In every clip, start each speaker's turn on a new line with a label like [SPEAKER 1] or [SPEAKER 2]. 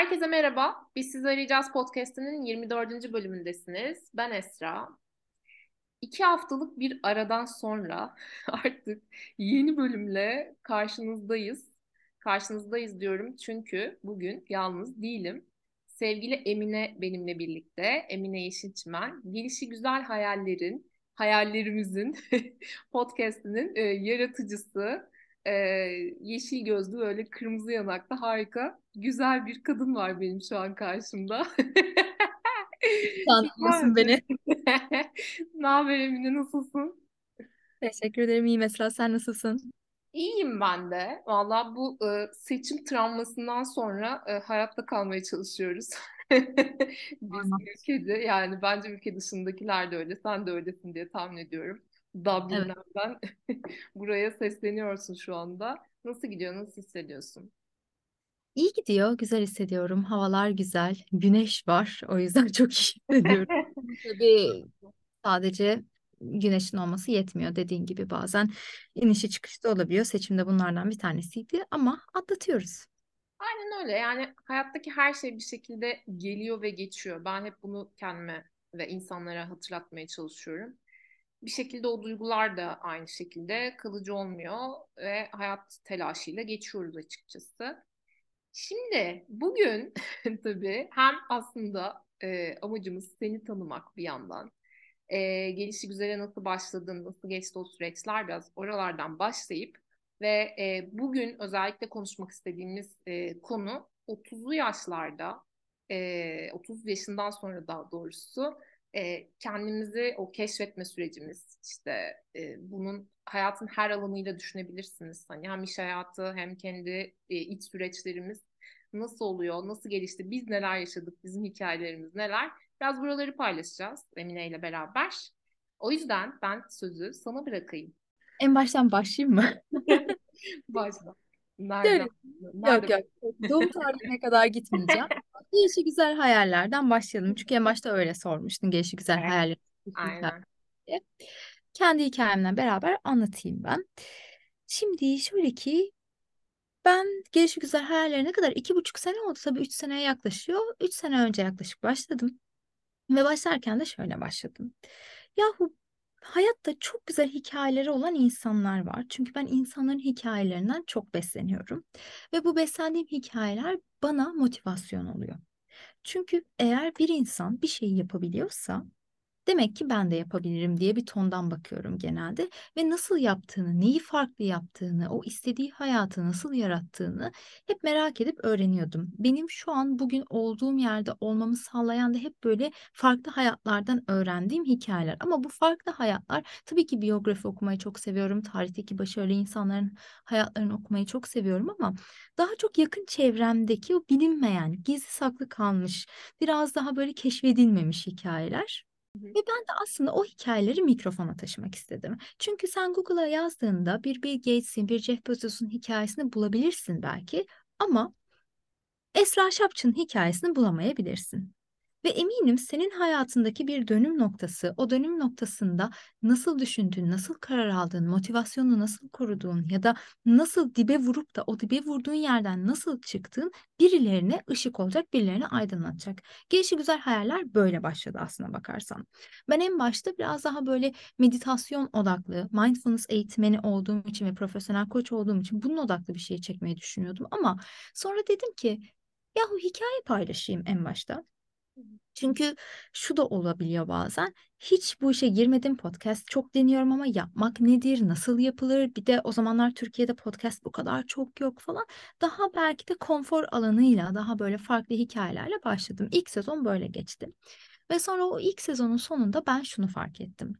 [SPEAKER 1] Herkese merhaba. Biz Sizi Arayacağız podcast'inin 24. bölümündesiniz. Ben Esra. İki haftalık bir aradan sonra artık yeni bölümle karşınızdayız. Karşınızdayız diyorum çünkü bugün yalnız değilim. Sevgili Emine benimle birlikte. Emine Yeşilçimen. Gelişi Güzel Hayallerin, hayallerimizin podcast'inin e, yaratıcısı, e, yeşil gözlü öyle kırmızı yanaklı harika güzel bir kadın var benim şu an karşımda.
[SPEAKER 2] Tanıyorsun beni.
[SPEAKER 1] ne haber Emine nasılsın?
[SPEAKER 2] Teşekkür ederim. İyi mesela sen nasılsın?
[SPEAKER 1] İyiyim ben de. Valla bu e, seçim travmasından sonra e, hayatta kalmaya çalışıyoruz. Biz ülkede yani bence ülke dışındakiler de öyle. Sen de öylesin diye tahmin ediyorum. Dublin'den evet. buraya sesleniyorsun şu anda. Nasıl gidiyor? Nasıl hissediyorsun?
[SPEAKER 2] İyi gidiyor, güzel hissediyorum. Havalar güzel, güneş var. O yüzden çok iyi hissediyorum. Tabii sadece güneşin olması yetmiyor dediğin gibi bazen inişi çıkışta olabiliyor. Seçimde bunlardan bir tanesiydi ama atlatıyoruz.
[SPEAKER 1] Aynen öyle. Yani hayattaki her şey bir şekilde geliyor ve geçiyor. Ben hep bunu kendime ve insanlara hatırlatmaya çalışıyorum. Bir şekilde o duygular da aynı şekilde kalıcı olmuyor ve hayat telaşıyla geçiyoruz açıkçası. Şimdi bugün tabii hem aslında e, amacımız seni tanımak bir yandan. E, gelişi güzele nasıl başladın, nasıl geçti o süreçler biraz oralardan başlayıp ve e, bugün özellikle konuşmak istediğimiz e, konu 30'lu yaşlarda, e, 30 yaşından sonra daha doğrusu e, kendimizi o keşfetme sürecimiz işte e, bunun hayatın her alanıyla düşünebilirsiniz. Hani hem iş hayatı hem kendi e, iç süreçlerimiz nasıl oluyor, nasıl gelişti, biz neler yaşadık, bizim hikayelerimiz neler. Biraz buraları paylaşacağız Emine ile beraber. O yüzden ben sözü sana bırakayım.
[SPEAKER 2] En baştan başlayayım mı?
[SPEAKER 1] Başla. Nereden?
[SPEAKER 2] Nerede? Yok yok. Doğum tarihine kadar gitmeyeceğim. Gelişi güzel hayallerden başlayalım. Çünkü en başta öyle sormuştun. Gelişi güzel evet. hayaller.
[SPEAKER 1] Aynen.
[SPEAKER 2] Kendi hikayemle beraber anlatayım ben. Şimdi şöyle ki ben gelişi güzel hayallerine kadar iki buçuk sene oldu. Tabii üç seneye yaklaşıyor. Üç sene önce yaklaşık başladım. Ve başlarken de şöyle başladım. Yahu hayatta çok güzel hikayeleri olan insanlar var. Çünkü ben insanların hikayelerinden çok besleniyorum. Ve bu beslendiğim hikayeler bana motivasyon oluyor. Çünkü eğer bir insan bir şeyi yapabiliyorsa Demek ki ben de yapabilirim diye bir tondan bakıyorum genelde ve nasıl yaptığını, neyi farklı yaptığını, o istediği hayatı nasıl yarattığını hep merak edip öğreniyordum. Benim şu an bugün olduğum yerde olmamı sağlayan da hep böyle farklı hayatlardan öğrendiğim hikayeler. Ama bu farklı hayatlar tabii ki biyografi okumayı çok seviyorum. Tarihteki başarılı insanların hayatlarını okumayı çok seviyorum ama daha çok yakın çevremdeki o bilinmeyen, gizli saklı kalmış, biraz daha böyle keşfedilmemiş hikayeler. Ve ben de aslında o hikayeleri mikrofona taşımak istedim. Çünkü sen Google'a yazdığında bir Bill Gates'in, bir Jeff Bezos'un hikayesini bulabilirsin belki ama Esra Şapçı'nın hikayesini bulamayabilirsin. Ve eminim senin hayatındaki bir dönüm noktası, o dönüm noktasında nasıl düşündüğün, nasıl karar aldığın, motivasyonunu nasıl koruduğun ya da nasıl dibe vurup da o dibe vurduğun yerden nasıl çıktığın birilerine ışık olacak, birilerine aydınlatacak. Gelişi güzel hayaller böyle başladı aslına bakarsan. Ben en başta biraz daha böyle meditasyon odaklı, mindfulness eğitmeni olduğum için ve profesyonel koç olduğum için bunun odaklı bir şey çekmeyi düşünüyordum ama sonra dedim ki yahu hikaye paylaşayım en başta. Çünkü şu da olabiliyor bazen. Hiç bu işe girmedim podcast çok deniyorum ama yapmak nedir, nasıl yapılır? Bir de o zamanlar Türkiye'de podcast bu kadar çok yok falan. Daha belki de konfor alanıyla daha böyle farklı hikayelerle başladım. İlk sezon böyle geçti. Ve sonra o ilk sezonun sonunda ben şunu fark ettim.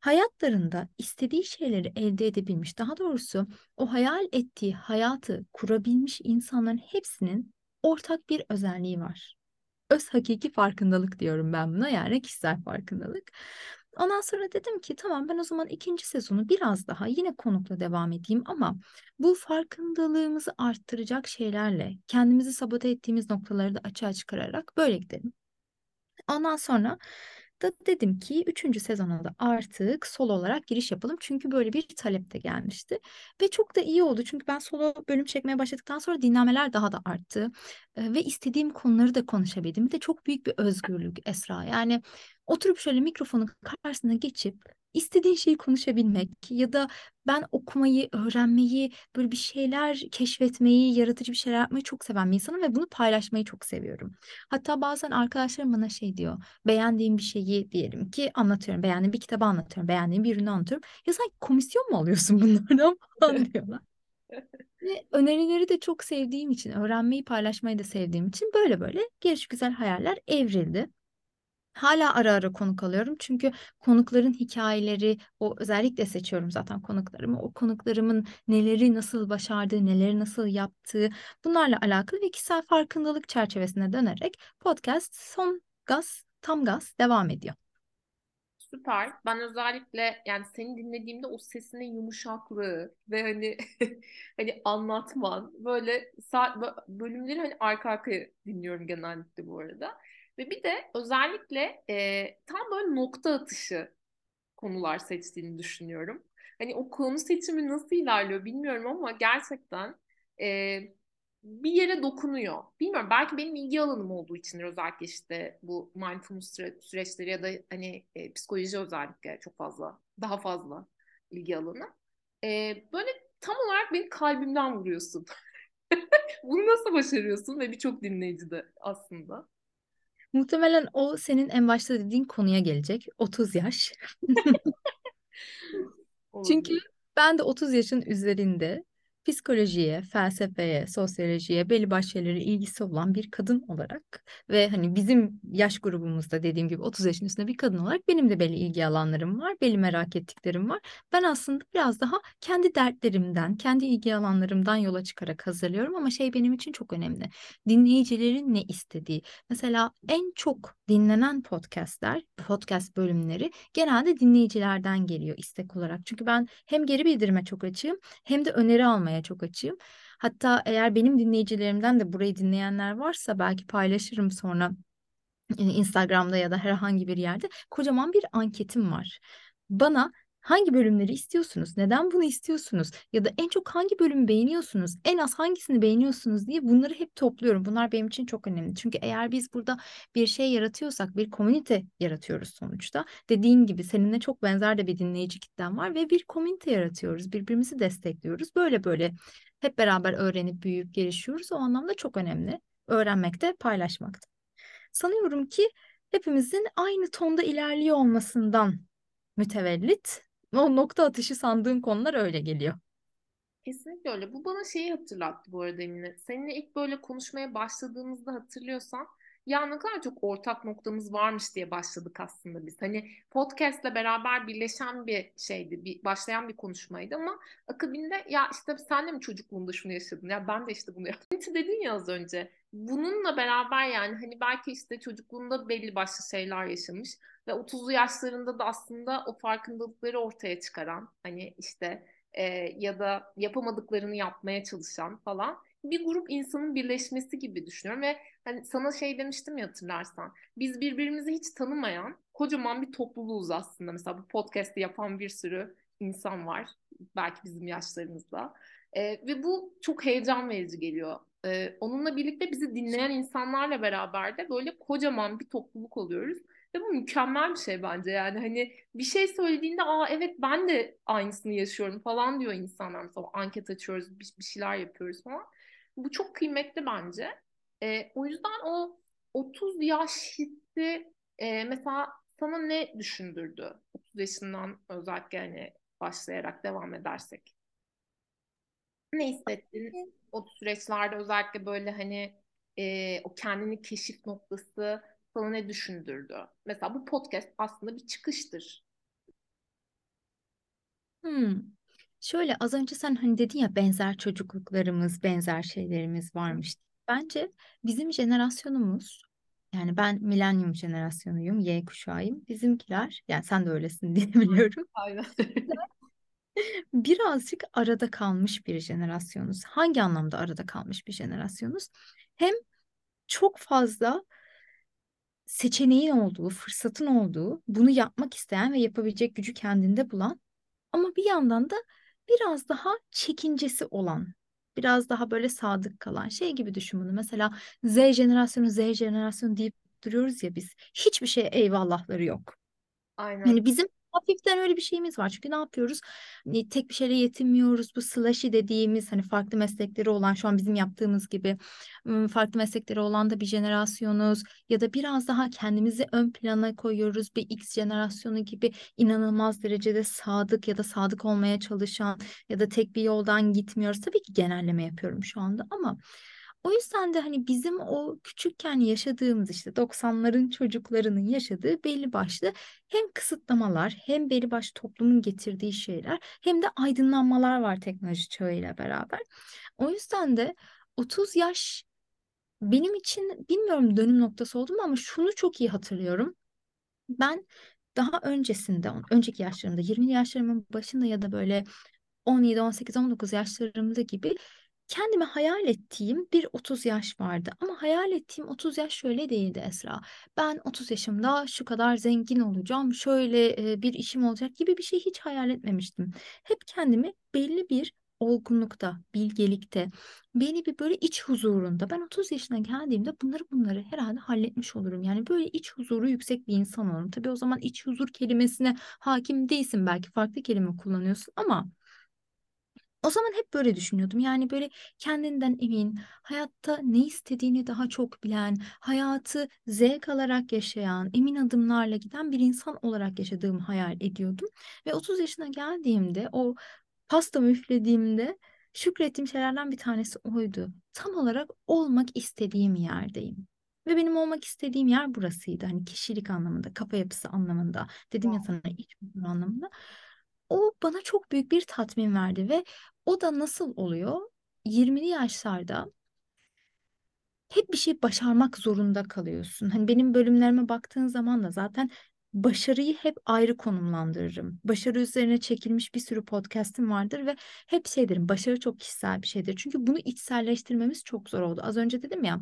[SPEAKER 2] Hayatlarında istediği şeyleri elde edebilmiş, daha doğrusu o hayal ettiği hayatı kurabilmiş insanların hepsinin ortak bir özelliği var öz hakiki farkındalık diyorum ben buna yani kişisel farkındalık. Ondan sonra dedim ki tamam ben o zaman ikinci sezonu biraz daha yine konukla devam edeyim ama bu farkındalığımızı arttıracak şeylerle kendimizi sabote ettiğimiz noktaları da açığa çıkararak böyle gidelim. Ondan sonra da dedim ki 3. sezona da artık solo olarak giriş yapalım. Çünkü böyle bir talep de gelmişti. Ve çok da iyi oldu. Çünkü ben solo bölüm çekmeye başladıktan sonra dinlemeler daha da arttı. Ve istediğim konuları da konuşabildim. Bir de çok büyük bir özgürlük Esra. Yani oturup şöyle mikrofonun karşısına geçip istediğin şeyi konuşabilmek ya da ben okumayı, öğrenmeyi, böyle bir şeyler keşfetmeyi, yaratıcı bir şeyler yapmayı çok seven bir insanım ve bunu paylaşmayı çok seviyorum. Hatta bazen arkadaşlarım bana şey diyor, beğendiğim bir şeyi diyelim ki anlatıyorum, beğendiğim bir kitabı anlatıyorum, beğendiğim bir ürünü anlatıyorum. Ya sen komisyon mu alıyorsun bunlardan falan diyorlar. Ve önerileri de çok sevdiğim için, öğrenmeyi, paylaşmayı da sevdiğim için böyle böyle geliş güzel hayaller evrildi. Hala ara ara konuk alıyorum çünkü konukların hikayeleri, o özellikle seçiyorum zaten konuklarımı. O konuklarımın neleri nasıl başardığı, neleri nasıl yaptığı bunlarla alakalı ve kişisel farkındalık çerçevesine dönerek podcast son gaz, tam gaz devam ediyor.
[SPEAKER 1] Süper. Ben özellikle yani seni dinlediğimde o sesinin yumuşaklığı ve hani hani anlatman böyle bölümleri hani arka arkaya dinliyorum genellikle bu arada. Ve bir de özellikle e, tam böyle nokta atışı konular seçtiğini düşünüyorum. Hani o konu seçimi nasıl ilerliyor bilmiyorum ama gerçekten e, bir yere dokunuyor. Bilmiyorum belki benim ilgi alanım olduğu için özellikle işte bu mindfulness süre, süreçleri ya da hani e, psikoloji özellikle çok fazla daha fazla ilgi alanı. E, böyle tam olarak beni kalbimden vuruyorsun. Bunu nasıl başarıyorsun ve birçok dinleyici de aslında.
[SPEAKER 2] Muhtemelen o senin en başta dediğin konuya gelecek. 30 yaş. Çünkü ben de 30 yaşın üzerinde psikolojiye, felsefeye, sosyolojiye, belli başlı şeylere ilgisi olan bir kadın olarak ve hani bizim yaş grubumuzda dediğim gibi 30 yaşın üstünde bir kadın olarak benim de belli ilgi alanlarım var, belli merak ettiklerim var. Ben aslında biraz daha kendi dertlerimden, kendi ilgi alanlarımdan yola çıkarak hazırlıyorum ama şey benim için çok önemli. Dinleyicilerin ne istediği. Mesela en çok dinlenen podcastler, podcast bölümleri genelde dinleyicilerden geliyor istek olarak. Çünkü ben hem geri bildirime çok açığım hem de öneri almaya dinlemeye çok açığım. Hatta eğer benim dinleyicilerimden de burayı dinleyenler varsa belki paylaşırım sonra Instagram'da ya da herhangi bir yerde kocaman bir anketim var. Bana Hangi bölümleri istiyorsunuz? Neden bunu istiyorsunuz? Ya da en çok hangi bölümü beğeniyorsunuz? En az hangisini beğeniyorsunuz diye bunları hep topluyorum. Bunlar benim için çok önemli. Çünkü eğer biz burada bir şey yaratıyorsak, bir komünite yaratıyoruz sonuçta. Dediğin gibi seninle çok benzer de bir dinleyici kitlen var ve bir komünite yaratıyoruz. Birbirimizi destekliyoruz. Böyle böyle hep beraber öğrenip büyüyüp gelişiyoruz. O anlamda çok önemli. Öğrenmekte, paylaşmakta. Sanıyorum ki hepimizin aynı tonda ilerliyor olmasından mütevellit o nokta atışı sandığın konular öyle geliyor.
[SPEAKER 1] Kesinlikle öyle. Bu bana şeyi hatırlattı bu arada Emine. Seninle ilk böyle konuşmaya başladığımızda hatırlıyorsan ya ne kadar çok ortak noktamız varmış diye başladık aslında biz. Hani podcast'le beraber birleşen bir şeydi, bir, başlayan bir konuşmaydı ama akabinde ya işte sen de mi çocukluğunda şunu yaşadın? Ya ben de işte bunu yaptım. dedin ya az önce. Bununla beraber yani hani belki işte çocukluğunda belli başlı şeyler yaşamış ve 30'lu yaşlarında da aslında o farkındalıkları ortaya çıkaran hani işte e, ya da yapamadıklarını yapmaya çalışan falan bir grup insanın birleşmesi gibi düşünüyorum ve hani sana şey demiştim ya hatırlarsan biz birbirimizi hiç tanımayan kocaman bir topluluğuz aslında. Mesela bu podcast'i yapan bir sürü insan var belki bizim yaşlarımızda. E, ve bu çok heyecan verici geliyor. E, onunla birlikte bizi dinleyen insanlarla beraber de böyle kocaman bir topluluk oluyoruz. Ve bu mükemmel bir şey bence yani. Hani bir şey söylediğinde aa evet ben de aynısını yaşıyorum falan diyor insanlar. Mesela anket açıyoruz bir, bir şeyler yapıyoruz falan bu çok kıymetli bence e, o yüzden o 30 yaş hissi e, mesela sana ne düşündürdü 30 yaşından özellikle hani başlayarak devam edersek ne hissettin o süreçlerde özellikle böyle hani e, o kendini keşif noktası sana ne düşündürdü? Mesela bu podcast aslında bir çıkıştır.
[SPEAKER 2] Hmm. Şöyle az önce sen hani dedin ya benzer çocukluklarımız, benzer şeylerimiz varmış. Bence bizim jenerasyonumuz yani ben milenyum jenerasyonuyum, Y kuşağıyım. Bizimkiler yani sen de öylesin diye biliyorum.
[SPEAKER 1] Aynen.
[SPEAKER 2] Birazcık arada kalmış bir jenerasyonuz. Hangi anlamda arada kalmış bir jenerasyonuz? Hem çok fazla seçeneğin olduğu, fırsatın olduğu, bunu yapmak isteyen ve yapabilecek gücü kendinde bulan ama bir yandan da biraz daha çekincesi olan, biraz daha böyle sadık kalan şey gibi düşün bunu. Mesela Z jenerasyonu, Z jenerasyonu deyip duruyoruz ya biz. Hiçbir şeye eyvallahları yok.
[SPEAKER 1] Aynen.
[SPEAKER 2] Yani bizim hafiften öyle bir şeyimiz var. Çünkü ne yapıyoruz? Hani tek bir şeyle yetinmiyoruz. Bu slashy dediğimiz hani farklı meslekleri olan şu an bizim yaptığımız gibi farklı meslekleri olan da bir jenerasyonuz ya da biraz daha kendimizi ön plana koyuyoruz. Bir X jenerasyonu gibi inanılmaz derecede sadık ya da sadık olmaya çalışan ya da tek bir yoldan gitmiyoruz. Tabii ki genelleme yapıyorum şu anda ama o yüzden de hani bizim o küçükken yaşadığımız işte 90'ların çocuklarının yaşadığı belli başlı hem kısıtlamalar hem belli başlı toplumun getirdiği şeyler hem de aydınlanmalar var teknoloji çağıyla beraber. O yüzden de 30 yaş benim için bilmiyorum dönüm noktası oldu mu ama şunu çok iyi hatırlıyorum. Ben daha öncesinde, önceki yaşlarımda, 20 yaşlarımın başında ya da böyle 17, 18, 19 yaşlarımda gibi kendime hayal ettiğim bir 30 yaş vardı. Ama hayal ettiğim 30 yaş şöyle değildi Esra. Ben 30 yaşımda şu kadar zengin olacağım, şöyle bir işim olacak gibi bir şey hiç hayal etmemiştim. Hep kendimi belli bir olgunlukta, bilgelikte, beni bir böyle iç huzurunda. Ben 30 yaşına geldiğimde bunları bunları herhalde halletmiş olurum. Yani böyle iç huzuru yüksek bir insan olurum. Tabii o zaman iç huzur kelimesine hakim değilsin belki farklı kelime kullanıyorsun ama o zaman hep böyle düşünüyordum. Yani böyle kendinden emin, hayatta ne istediğini daha çok bilen, hayatı zevk alarak yaşayan, emin adımlarla giden bir insan olarak yaşadığımı hayal ediyordum. Ve 30 yaşına geldiğimde o pastamı üflediğimde şükrettiğim şeylerden bir tanesi oydu. Tam olarak olmak istediğim yerdeyim. Ve benim olmak istediğim yer burasıydı. Hani kişilik anlamında, kafa yapısı anlamında, dedim ya sana iç anlamında o bana çok büyük bir tatmin verdi ve o da nasıl oluyor? 20'li yaşlarda hep bir şey başarmak zorunda kalıyorsun. Hani benim bölümlerime baktığın zaman da zaten başarıyı hep ayrı konumlandırırım. Başarı üzerine çekilmiş bir sürü podcast'im vardır ve hep şey derim başarı çok kişisel bir şeydir. Çünkü bunu içselleştirmemiz çok zor oldu. Az önce dedim ya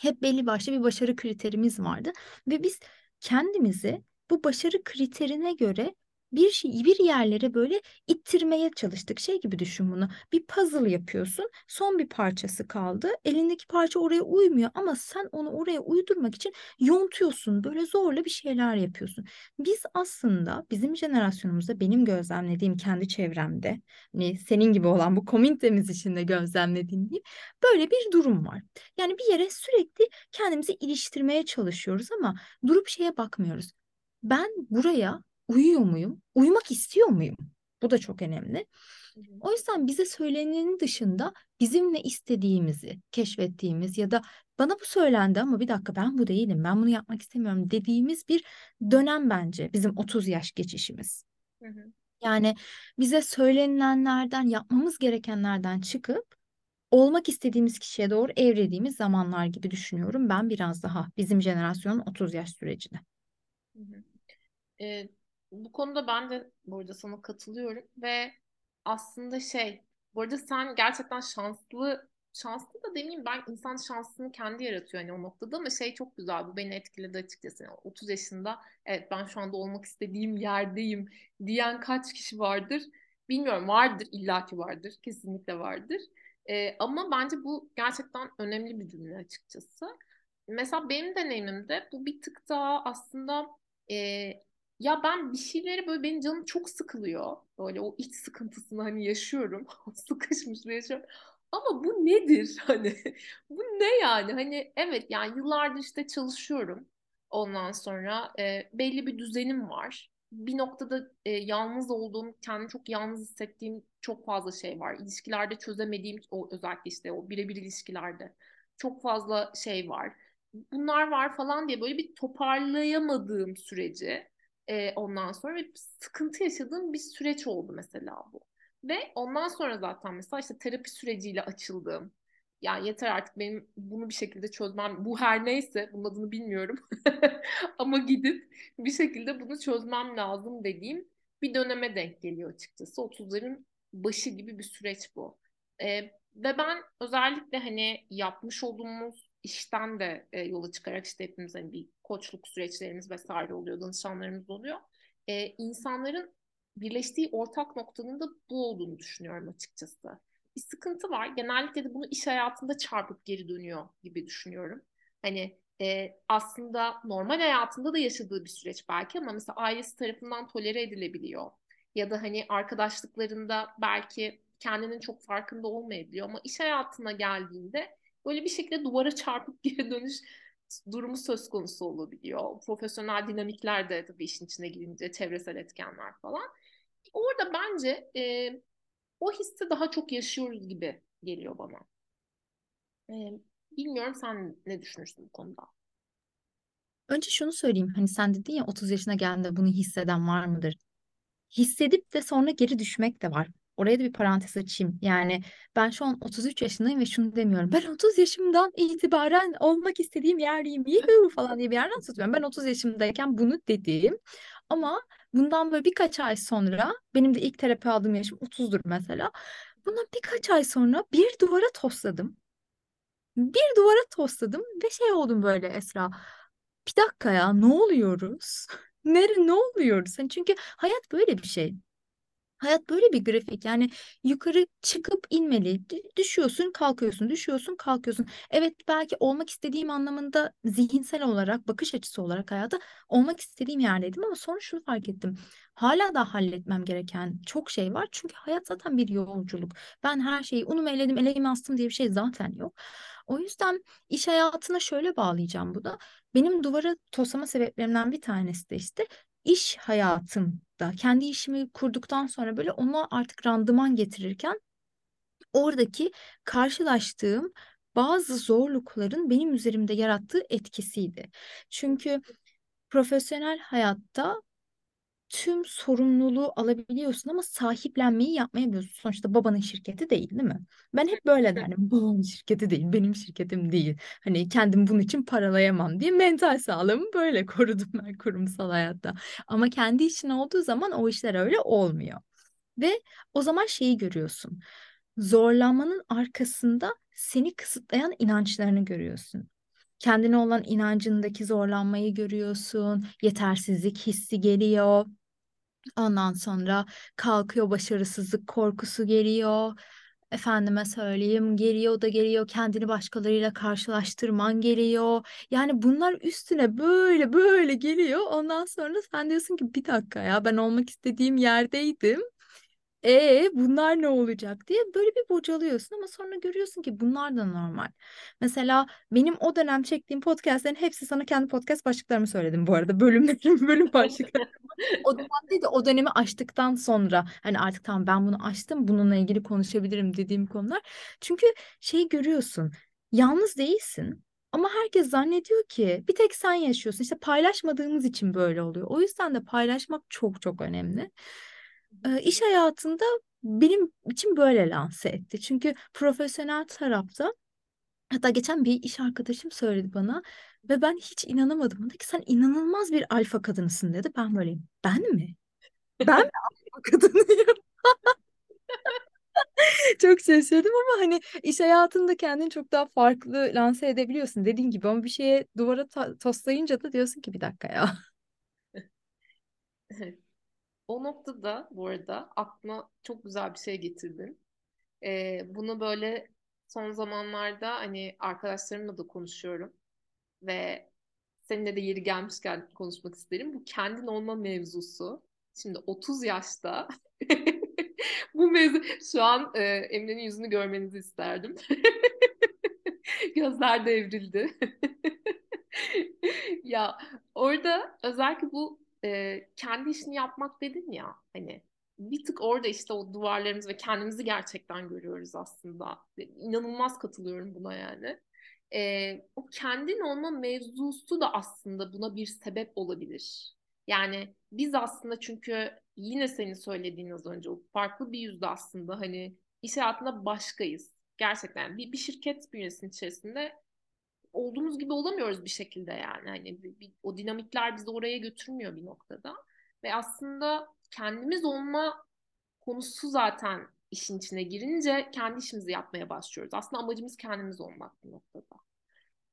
[SPEAKER 2] hep belli başlı bir başarı kriterimiz vardı ve biz kendimizi bu başarı kriterine göre bir şey bir yerlere böyle ittirmeye çalıştık. Şey gibi düşün bunu. Bir puzzle yapıyorsun. Son bir parçası kaldı. Elindeki parça oraya uymuyor ama sen onu oraya uydurmak için yontuyorsun. Böyle zorla bir şeyler yapıyorsun. Biz aslında bizim jenerasyonumuzda benim gözlemlediğim kendi çevremde hani senin gibi olan bu komünitemiz içinde gözlemlediğim böyle bir durum var. Yani bir yere sürekli kendimizi iliştirmeye çalışıyoruz ama durup şeye bakmıyoruz. Ben buraya uyuyor muyum? Uyumak istiyor muyum? Bu da çok önemli. O yüzden bize söylenenin dışında bizim ne istediğimizi keşfettiğimiz ya da bana bu söylendi ama bir dakika ben bu değilim, ben bunu yapmak istemiyorum dediğimiz bir dönem bence bizim 30 yaş geçişimiz. Hı hı. Yani bize söylenilenlerden, yapmamız gerekenlerden çıkıp olmak istediğimiz kişiye doğru evrediğimiz zamanlar gibi düşünüyorum ben biraz daha bizim jenerasyonun 30 yaş sürecini.
[SPEAKER 1] Hı hı. E, bu konuda ben de bu arada sana katılıyorum ve aslında şey bu arada sen gerçekten şanslı şanslı da demeyeyim ben insan şansını kendi yaratıyor hani o noktada ama şey çok güzel bu beni etkiledi açıkçası. Yani 30 yaşında evet ben şu anda olmak istediğim yerdeyim diyen kaç kişi vardır bilmiyorum vardır illaki vardır kesinlikle vardır. Ee, ama bence bu gerçekten önemli bir cümle açıkçası. Mesela benim deneyimimde bu bir tık daha aslında e, ya ben bir şeyleri böyle benim canım çok sıkılıyor. Böyle o iç sıkıntısını hani yaşıyorum. Sıkışmış yaşıyorum. Ama bu nedir hani? bu ne yani? Hani evet yani yıllardır işte çalışıyorum. Ondan sonra e, belli bir düzenim var. Bir noktada e, yalnız olduğum, kendimi çok yalnız hissettiğim çok fazla şey var. İlişkilerde çözemediğim, o özellikle işte o birebir ilişkilerde çok fazla şey var. Bunlar var falan diye böyle bir toparlayamadığım süreci e, ondan sonra ve sıkıntı yaşadığım bir süreç oldu mesela bu. Ve ondan sonra zaten mesela işte terapi süreciyle açıldığım yani yeter artık benim bunu bir şekilde çözmem bu her neyse bunun adını bilmiyorum. Ama gidip bir şekilde bunu çözmem lazım dediğim bir döneme denk geliyor açıkçası. 30'ların başı gibi bir süreç bu. Ee, ve ben özellikle hani yapmış olduğumuz işten de e, yola çıkarak işte hepimiz hani bir koçluk süreçlerimiz vesaire oluyor, danışanlarımız oluyor. E, insanların birleştiği ortak noktanın da bu olduğunu düşünüyorum açıkçası. Bir sıkıntı var. Genellikle de bunu iş hayatında çarpıp geri dönüyor gibi düşünüyorum. Hani e, aslında normal hayatında da yaşadığı bir süreç belki ama mesela ailesi tarafından tolere edilebiliyor. Ya da hani arkadaşlıklarında belki kendinin çok farkında olmayabiliyor ama iş hayatına geldiğinde böyle bir şekilde duvara çarpıp geri dönüş durumu söz konusu olabiliyor. Profesyonel dinamikler de tabii işin içine girince çevresel etkenler falan. Orada bence e, o hissi daha çok yaşıyoruz gibi geliyor bana. E, bilmiyorum sen ne düşünürsün bu konuda?
[SPEAKER 2] Önce şunu söyleyeyim. Hani sen dedin ya 30 yaşına geldiğinde bunu hisseden var mıdır? Hissedip de sonra geri düşmek de var. Oraya da bir parantez açayım. Yani ben şu an 33 yaşındayım ve şunu demiyorum. Ben 30 yaşımdan itibaren olmak istediğim yerdeyim. Yuhu falan diye bir yerden tutuyorum. Ben 30 yaşımdayken bunu dedim. Ama bundan böyle birkaç ay sonra benim de ilk terapi aldığım yaşım 30'dur mesela. Bundan birkaç ay sonra bir duvara tosladım. Bir duvara tosladım ve şey oldum böyle Esra. Bir dakika ya ne oluyoruz? Nere ne oluyoruz? Hani çünkü hayat böyle bir şey. Hayat böyle bir grafik yani yukarı çıkıp inmeli. Düşüyorsun, kalkıyorsun, düşüyorsun, kalkıyorsun. Evet belki olmak istediğim anlamında zihinsel olarak, bakış açısı olarak hayata olmak istediğim yerdeydim ama sonra şunu fark ettim. Hala da halletmem gereken çok şey var. Çünkü hayat zaten bir yolculuk. Ben her şeyi unum eledim, eleğimi astım diye bir şey zaten yok. O yüzden iş hayatına şöyle bağlayacağım bu da. Benim duvara toslama sebeplerimden bir tanesi de işte iş hayatımda kendi işimi kurduktan sonra böyle ona artık randıman getirirken oradaki karşılaştığım bazı zorlukların benim üzerimde yarattığı etkisiydi. Çünkü profesyonel hayatta tüm sorumluluğu alabiliyorsun ama sahiplenmeyi yapmayabiliyorsun. Sonuçta babanın şirketi değil, değil mi? Ben hep böyle derdim. Babamın şirketi değil, benim şirketim değil. Hani kendim bunun için paralayamam diye mental sağlığımı böyle korudum ben kurumsal hayatta. Ama kendi işin olduğu zaman o işler öyle olmuyor. Ve o zaman şeyi görüyorsun. Zorlanmanın arkasında seni kısıtlayan inançlarını görüyorsun kendine olan inancındaki zorlanmayı görüyorsun, yetersizlik hissi geliyor, Ondan sonra kalkıyor başarısızlık korkusu geliyor. Efendime söyleyeyim geliyor da geliyor kendini başkalarıyla karşılaştırman geliyor. Yani bunlar üstüne böyle böyle geliyor. Ondan sonra sen diyorsun ki bir dakika ya ben olmak istediğim yerdeydim. E bunlar ne olacak diye böyle bir bocalıyorsun ama sonra görüyorsun ki bunlar da normal. Mesela benim o dönem çektiğim podcastlerin hepsi sana kendi podcast başlıklarımı söyledim bu arada. Bölümlerim, bölüm başlıkları. o dönem değil de o dönemi açtıktan sonra hani artık tamam ben bunu açtım bununla ilgili konuşabilirim dediğim konular. Çünkü şey görüyorsun yalnız değilsin. Ama herkes zannediyor ki bir tek sen yaşıyorsun. İşte paylaşmadığımız için böyle oluyor. O yüzden de paylaşmak çok çok önemli e, iş hayatında benim için böyle lanse etti. Çünkü profesyonel tarafta hatta geçen bir iş arkadaşım söyledi bana ve ben hiç inanamadım. Dedi ki sen inanılmaz bir alfa kadınısın dedi. Ben böyleyim. Ben mi? Ben mi alfa kadınıyım? Çok şaşırdım ama hani iş hayatında kendini çok daha farklı lanse edebiliyorsun dediğin gibi ama bir şeye duvara toslayınca da diyorsun ki bir dakika ya.
[SPEAKER 1] O noktada bu arada aklıma çok güzel bir şey getirdin. Ee, bunu böyle son zamanlarda hani arkadaşlarımla da konuşuyorum ve seninle de yeri gelmişken konuşmak isterim. Bu kendin olma mevzusu. Şimdi 30 yaşta bu mevzu şu an e, Emine'nin yüzünü görmenizi isterdim. Gözler devrildi. ya orada özellikle bu e, kendi işini yapmak dedin ya hani bir tık orada işte o duvarlarımız ve kendimizi gerçekten görüyoruz aslında. İnanılmaz katılıyorum buna yani. E, o kendin olma mevzusu da aslında buna bir sebep olabilir. Yani biz aslında çünkü yine senin söylediğin az önce o farklı bir yüzde aslında hani iş hayatında başkayız. Gerçekten bir, bir şirket bünyesinin içerisinde olduğumuz gibi olamıyoruz bir şekilde yani. Hani bir, bir, o dinamikler bizi oraya götürmüyor bir noktada. Ve aslında kendimiz olma konusu zaten işin içine girince kendi işimizi yapmaya başlıyoruz. Aslında amacımız kendimiz olmak bir noktada.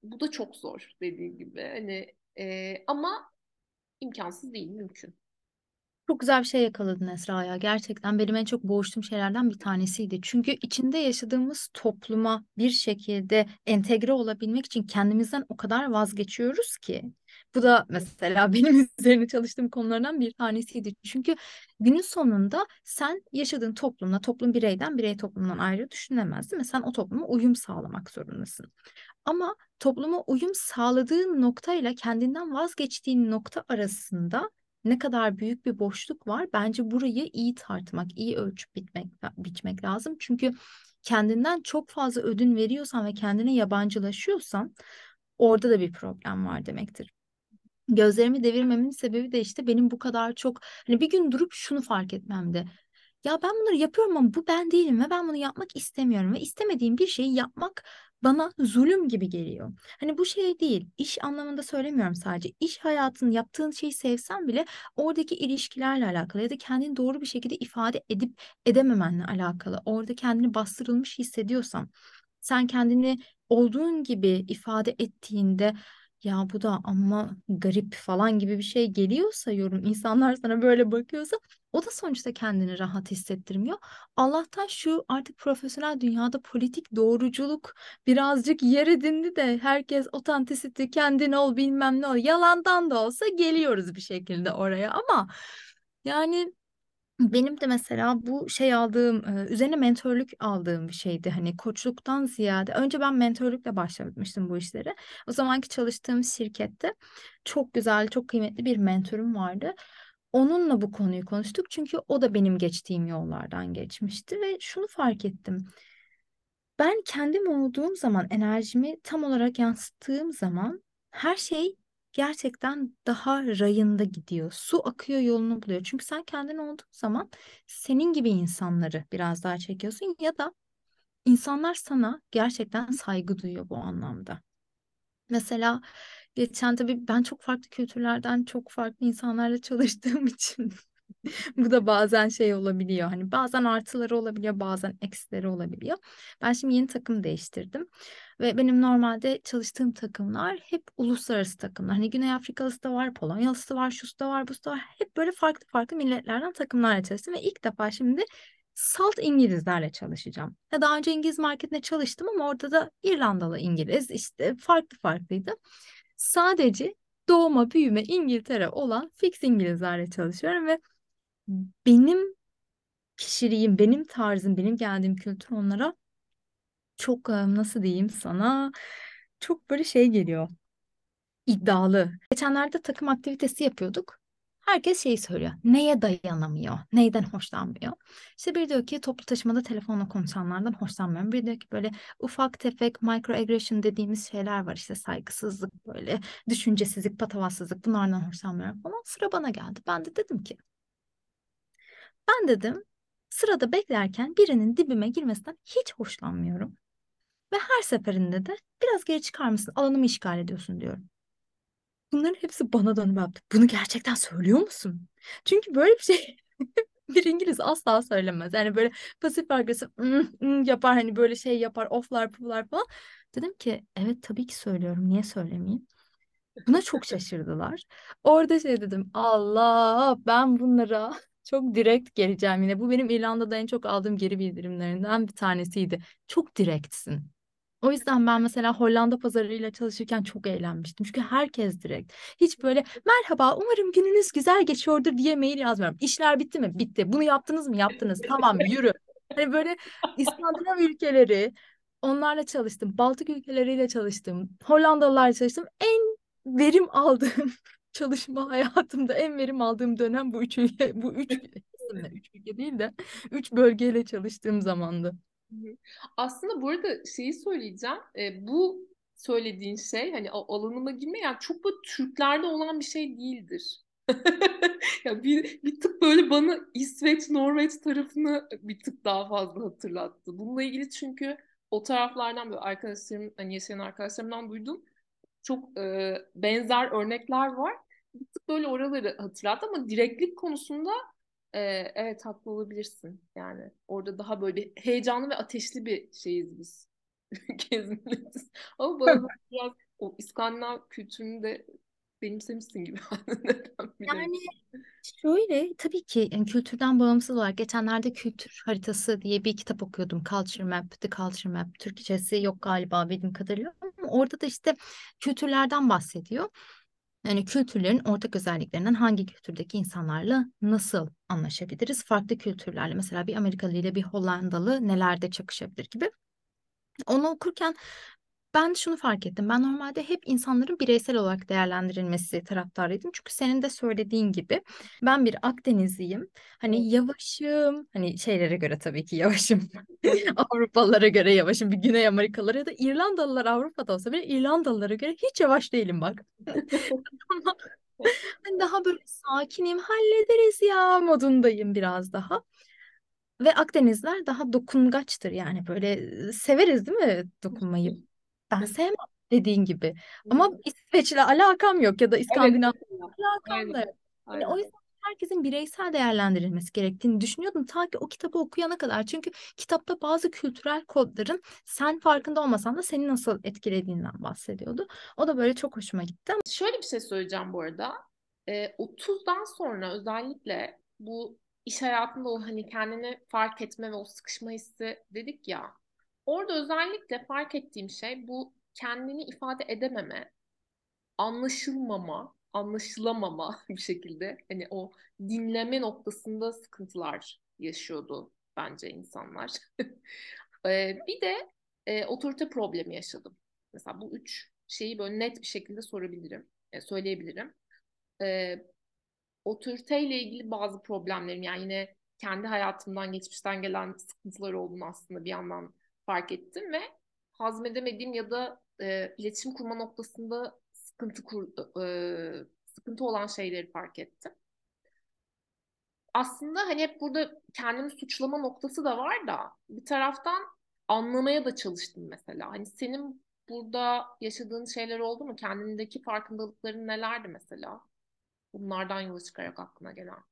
[SPEAKER 1] bu da çok zor dediğim gibi. Hani e, ama imkansız değil, mümkün.
[SPEAKER 2] Çok güzel bir şey yakaladın Esra ya. Gerçekten benim en çok boğuştuğum şeylerden bir tanesiydi. Çünkü içinde yaşadığımız topluma bir şekilde entegre olabilmek için kendimizden o kadar vazgeçiyoruz ki. Bu da mesela benim üzerine çalıştığım konulardan bir tanesiydi. Çünkü günün sonunda sen yaşadığın toplumla, toplum bireyden, birey toplumdan ayrı düşünemez değil mi? Sen o topluma uyum sağlamak zorundasın. Ama topluma uyum sağladığın noktayla kendinden vazgeçtiğin nokta arasında ne kadar büyük bir boşluk var. Bence burayı iyi tartmak, iyi ölçüp bitmek, biçmek lazım. Çünkü kendinden çok fazla ödün veriyorsan ve kendine yabancılaşıyorsan orada da bir problem var demektir. Gözlerimi devirmemin sebebi de işte benim bu kadar çok hani bir gün durup şunu fark etmemdi. Ya ben bunları yapıyorum ama bu ben değilim ve ben bunu yapmak istemiyorum ve istemediğim bir şeyi yapmak bana zulüm gibi geliyor. Hani bu şey değil, iş anlamında söylemiyorum sadece. İş hayatın yaptığın şeyi sevsen bile oradaki ilişkilerle alakalı ya da kendini doğru bir şekilde ifade edip edememenle alakalı. Orada kendini bastırılmış hissediyorsan, sen kendini olduğun gibi ifade ettiğinde ya bu da ama garip falan gibi bir şey geliyorsa yorum insanlar sana böyle bakıyorsa o da sonuçta kendini rahat hissettirmiyor. Allah'tan şu artık profesyonel dünyada politik doğruculuk birazcık yer edindi de herkes otantisiti kendin ol bilmem ne ol yalandan da olsa geliyoruz bir şekilde oraya ama yani benim de mesela bu şey aldığım, üzerine mentörlük aldığım bir şeydi. Hani koçluktan ziyade önce ben mentörlükle başlamıştım bu işlere. O zamanki çalıştığım şirkette çok güzel, çok kıymetli bir mentorum vardı. Onunla bu konuyu konuştuk çünkü o da benim geçtiğim yollardan geçmişti ve şunu fark ettim. Ben kendim olduğum zaman, enerjimi tam olarak yansıttığım zaman her şey gerçekten daha rayında gidiyor. Su akıyor yolunu buluyor. Çünkü sen kendin olduğun zaman senin gibi insanları biraz daha çekiyorsun ya da insanlar sana gerçekten saygı duyuyor bu anlamda. Mesela geçen tabii ben çok farklı kültürlerden çok farklı insanlarla çalıştığım için Bu da bazen şey olabiliyor. Hani bazen artıları olabiliyor, bazen eksileri olabiliyor. Ben şimdi yeni takım değiştirdim. Ve benim normalde çalıştığım takımlar hep uluslararası takımlar. Hani Güney Afrikalısı da var, Polonyalısı da var, şusu da var, busu da var. Hep böyle farklı farklı milletlerden takımlarla çalıştım. Ve ilk defa şimdi salt İngilizlerle çalışacağım. Ya daha önce İngiliz marketinde çalıştım ama orada da İrlandalı İngiliz işte farklı farklıydı. Sadece doğma büyüme İngiltere olan fix İngilizlerle çalışıyorum ve benim kişiliğim, benim tarzım, benim geldiğim kültür onlara çok nasıl diyeyim sana çok böyle şey geliyor. iddialı. Geçenlerde takım aktivitesi yapıyorduk. Herkes şeyi söylüyor. Neye dayanamıyor? Neyden hoşlanmıyor? İşte biri diyor ki toplu taşımada telefonla konuşanlardan hoşlanmıyorum. Biri diyor ki böyle ufak tefek microaggression dediğimiz şeyler var. İşte saygısızlık böyle düşüncesizlik, patavatsızlık bunlardan hoşlanmıyorum falan. Sıra bana geldi. Ben de dedim ki ben dedim sırada beklerken birinin dibime girmesinden hiç hoşlanmıyorum. Ve her seferinde de biraz geri çıkar mısın alanımı işgal ediyorsun diyorum. Bunların hepsi bana dönüp yaptı. Bunu gerçekten söylüyor musun? Çünkü böyle bir şey bir İngiliz asla söylemez. Yani böyle pasif agresif yapar hani böyle şey yapar oflar puflar falan. Dedim ki evet tabii ki söylüyorum. Niye söylemeyeyim? Buna çok şaşırdılar. Orada şey dedim Allah ben bunlara çok direkt geleceğim yine. Bu benim İrlanda'da en çok aldığım geri bildirimlerinden bir tanesiydi. Çok direktsin. O yüzden ben mesela Hollanda pazarıyla çalışırken çok eğlenmiştim. Çünkü herkes direkt. Hiç böyle merhaba umarım gününüz güzel geçiyordur diye mail yazmıyorum. İşler bitti mi? Bitti. Bunu yaptınız mı? Yaptınız. Tamam yürü. Hani böyle İskandinav ülkeleri onlarla çalıştım. Baltık ülkeleriyle çalıştım. Hollandalılarla çalıştım. En verim aldığım çalışma hayatımda en verim aldığım dönem bu üç ülke, bu üç üç ülke değil de üç bölgeyle çalıştığım zamandı.
[SPEAKER 1] Aslında bu arada şeyi söyleyeceğim. E, bu söylediğin şey hani alanıma girme yani çok bu Türklerde olan bir şey değildir. ya bir, bir tık böyle bana İsveç, Norveç tarafını bir tık daha fazla hatırlattı. Bununla ilgili çünkü o taraflardan böyle arkadaşlarım, hani yaşayan arkadaşlarımdan duydum. Çok e, benzer örnekler var böyle oraları hatırlattı ama direktlik konusunda e, evet haklı olabilirsin. Yani orada daha böyle heyecanlı ve ateşli bir şeyiz biz. Gezmeliyiz. Ama bazen biraz o İskandinav kültürünü de benimsemişsin gibi.
[SPEAKER 2] Yani şöyle tabii ki yani kültürden bağımsız olarak geçenlerde Kültür Haritası diye bir kitap okuyordum. Culture Map, The Culture Map. Türkçesi yok galiba bildiğim kadarıyla ama orada da işte kültürlerden bahsediyor. Yani kültürlerin ortak özelliklerinden hangi kültürdeki insanlarla nasıl anlaşabiliriz? Farklı kültürlerle mesela bir Amerikalı ile bir Hollandalı nelerde çakışabilir gibi. Onu okurken ben şunu fark ettim. Ben normalde hep insanların bireysel olarak değerlendirilmesi taraftarıydım. Çünkü senin de söylediğin gibi ben bir Akdenizliyim. Hani yavaşım. Hani şeylere göre tabii ki yavaşım. Avrupalılara göre yavaşım. Bir Güney Amerikalılara ya da İrlandalılar Avrupa'da olsa bile İrlandalılara göre hiç yavaş değilim bak. hani daha böyle sakinim, hallederiz ya modundayım biraz daha. Ve Akdenizler daha dokungaçtır yani böyle severiz değil mi dokunmayı? Ben sevmem dediğin gibi. Ama İsveç'le alakam yok ya da İskandinav
[SPEAKER 1] Evet.
[SPEAKER 2] alakam da yok. Yani
[SPEAKER 1] Aynen.
[SPEAKER 2] o yüzden herkesin bireysel değerlendirilmesi gerektiğini düşünüyordum ta ki o kitabı okuyana kadar. Çünkü kitapta bazı kültürel kodların sen farkında olmasan da seni nasıl etkilediğinden bahsediyordu. O da böyle çok hoşuma gitti.
[SPEAKER 1] Şöyle bir şey söyleyeceğim bu arada. Ee, 30'dan sonra özellikle bu iş hayatında o hani kendini fark etme ve o sıkışma hissi dedik ya. Orada özellikle fark ettiğim şey bu kendini ifade edememe, anlaşılmama, anlaşılamama bir şekilde hani o dinleme noktasında sıkıntılar yaşıyordu bence insanlar. Bir de e, otorite problemi yaşadım. Mesela bu üç şeyi böyle net bir şekilde sorabilirim, söyleyebilirim. E, otoriteyle ilgili bazı problemlerim yani yine kendi hayatımdan, geçmişten gelen sıkıntılar olduğunu aslında bir yandan fark ettim ve hazmedemediğim ya da e, iletişim kurma noktasında sıkıntı kur, e, sıkıntı olan şeyleri fark ettim. Aslında hani hep burada kendimi suçlama noktası da var da bir taraftan anlamaya da çalıştım mesela. Hani senin burada yaşadığın şeyler oldu mu? Kendindeki farkındalıkların nelerdi mesela? Bunlardan yola çıkarak aklına gelen.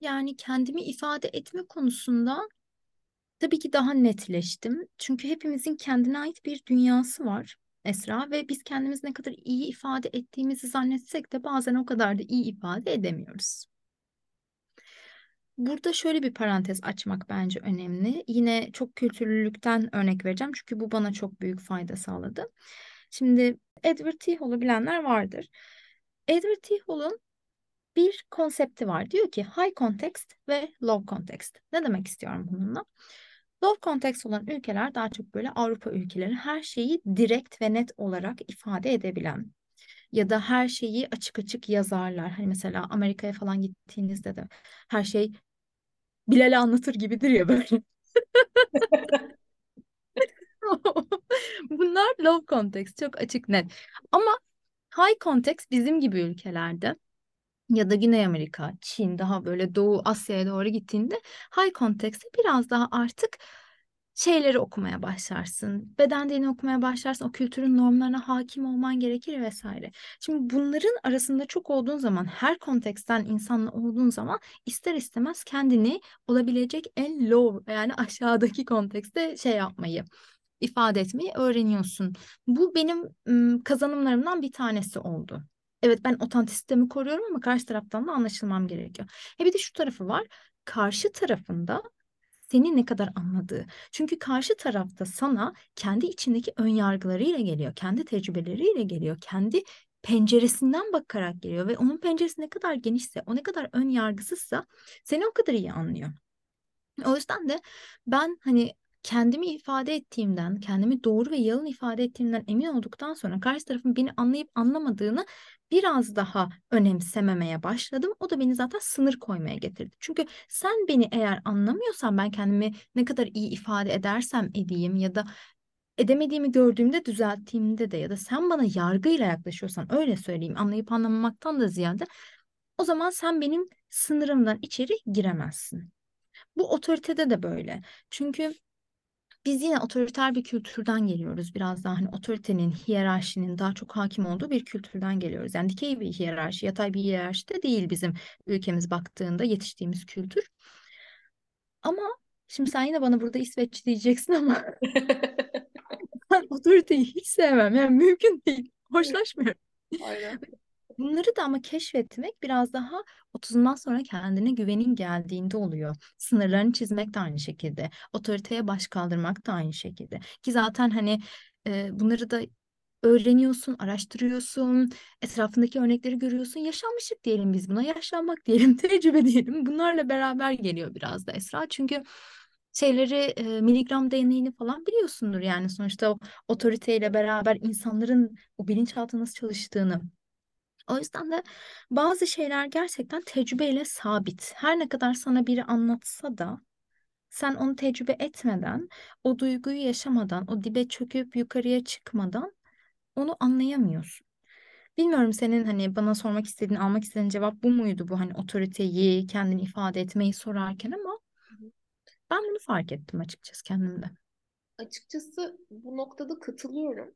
[SPEAKER 2] Yani kendimi ifade etme konusunda tabii ki daha netleştim. Çünkü hepimizin kendine ait bir dünyası var Esra ve biz kendimizi ne kadar iyi ifade ettiğimizi zannetsek de bazen o kadar da iyi ifade edemiyoruz. Burada şöyle bir parantez açmak bence önemli. Yine çok kültürlülükten örnek vereceğim çünkü bu bana çok büyük fayda sağladı. Şimdi Edward T. Hall'u bilenler vardır. Edward T. Hall'un bir konsepti var. Diyor ki high context ve low context. Ne demek istiyorum bununla? Low context olan ülkeler daha çok böyle Avrupa ülkeleri her şeyi direkt ve net olarak ifade edebilen ya da her şeyi açık açık yazarlar. Hani mesela Amerika'ya falan gittiğinizde de her şey Bilal'e anlatır gibidir ya böyle. Bunlar low context, çok açık net. Ama high context bizim gibi ülkelerde ya da Güney Amerika, Çin, daha böyle Doğu Asya'ya doğru gittiğinde high context'e biraz daha artık şeyleri okumaya başlarsın. Beden dilini okumaya başlarsın. O kültürün normlarına hakim olman gerekir vesaire. Şimdi bunların arasında çok olduğun zaman, her konteksten insanla olduğun zaman ister istemez kendini olabilecek en low yani aşağıdaki kontekste şey yapmayı ifade etmeyi öğreniyorsun. Bu benim ım, kazanımlarımdan bir tanesi oldu. Evet ben otantisitemi koruyorum ama karşı taraftan da anlaşılmam gerekiyor. E bir de şu tarafı var. Karşı tarafında seni ne kadar anladığı. Çünkü karşı tarafta sana kendi içindeki ön yargılarıyla geliyor, kendi tecrübeleriyle geliyor, kendi penceresinden bakarak geliyor ve onun penceresi ne kadar genişse, o ne kadar ön yargısızsa seni o kadar iyi anlıyor. O yüzden de ben hani kendimi ifade ettiğimden, kendimi doğru ve yalın ifade ettiğimden emin olduktan sonra karşı tarafın beni anlayıp anlamadığını biraz daha önemsememeye başladım. O da beni zaten sınır koymaya getirdi. Çünkü sen beni eğer anlamıyorsan ben kendimi ne kadar iyi ifade edersem edeyim ya da edemediğimi gördüğümde düzelttiğimde de ya da sen bana yargıyla yaklaşıyorsan öyle söyleyeyim anlayıp anlamamaktan da ziyade o zaman sen benim sınırımdan içeri giremezsin. Bu otoritede de böyle. Çünkü biz yine otoriter bir kültürden geliyoruz. Biraz daha hani otoritenin, hiyerarşinin daha çok hakim olduğu bir kültürden geliyoruz. Yani dikey bir hiyerarşi, yatay bir hiyerarşi de değil bizim ülkemiz baktığında yetiştiğimiz kültür. Ama şimdi sen yine bana burada İsveç diyeceksin ama otoriteyi hiç sevmem. Yani mümkün değil. Hoşlaşmıyorum.
[SPEAKER 1] Aynen.
[SPEAKER 2] Bunları da ama keşfetmek biraz daha 30'undan sonra kendine güvenin geldiğinde oluyor. Sınırlarını çizmek de aynı şekilde. Otoriteye baş kaldırmak da aynı şekilde. Ki zaten hani e, bunları da öğreniyorsun, araştırıyorsun, etrafındaki örnekleri görüyorsun. Yaşanmışlık diyelim biz buna, yaşlanmak diyelim, tecrübe diyelim. Bunlarla beraber geliyor biraz da Esra. Çünkü şeyleri e, miligram deneyini falan biliyorsundur yani sonuçta o otoriteyle beraber insanların o bilinçaltı nasıl çalıştığını. O yüzden de bazı şeyler gerçekten tecrübeyle sabit. Her ne kadar sana biri anlatsa da sen onu tecrübe etmeden, o duyguyu yaşamadan, o dibe çöküp yukarıya çıkmadan onu anlayamıyorsun. Bilmiyorum senin hani bana sormak istediğin, almak istediğin cevap bu muydu? Bu hani otoriteyi, kendini ifade etmeyi sorarken ama ben bunu fark ettim açıkçası kendimde.
[SPEAKER 1] Açıkçası bu noktada katılıyorum.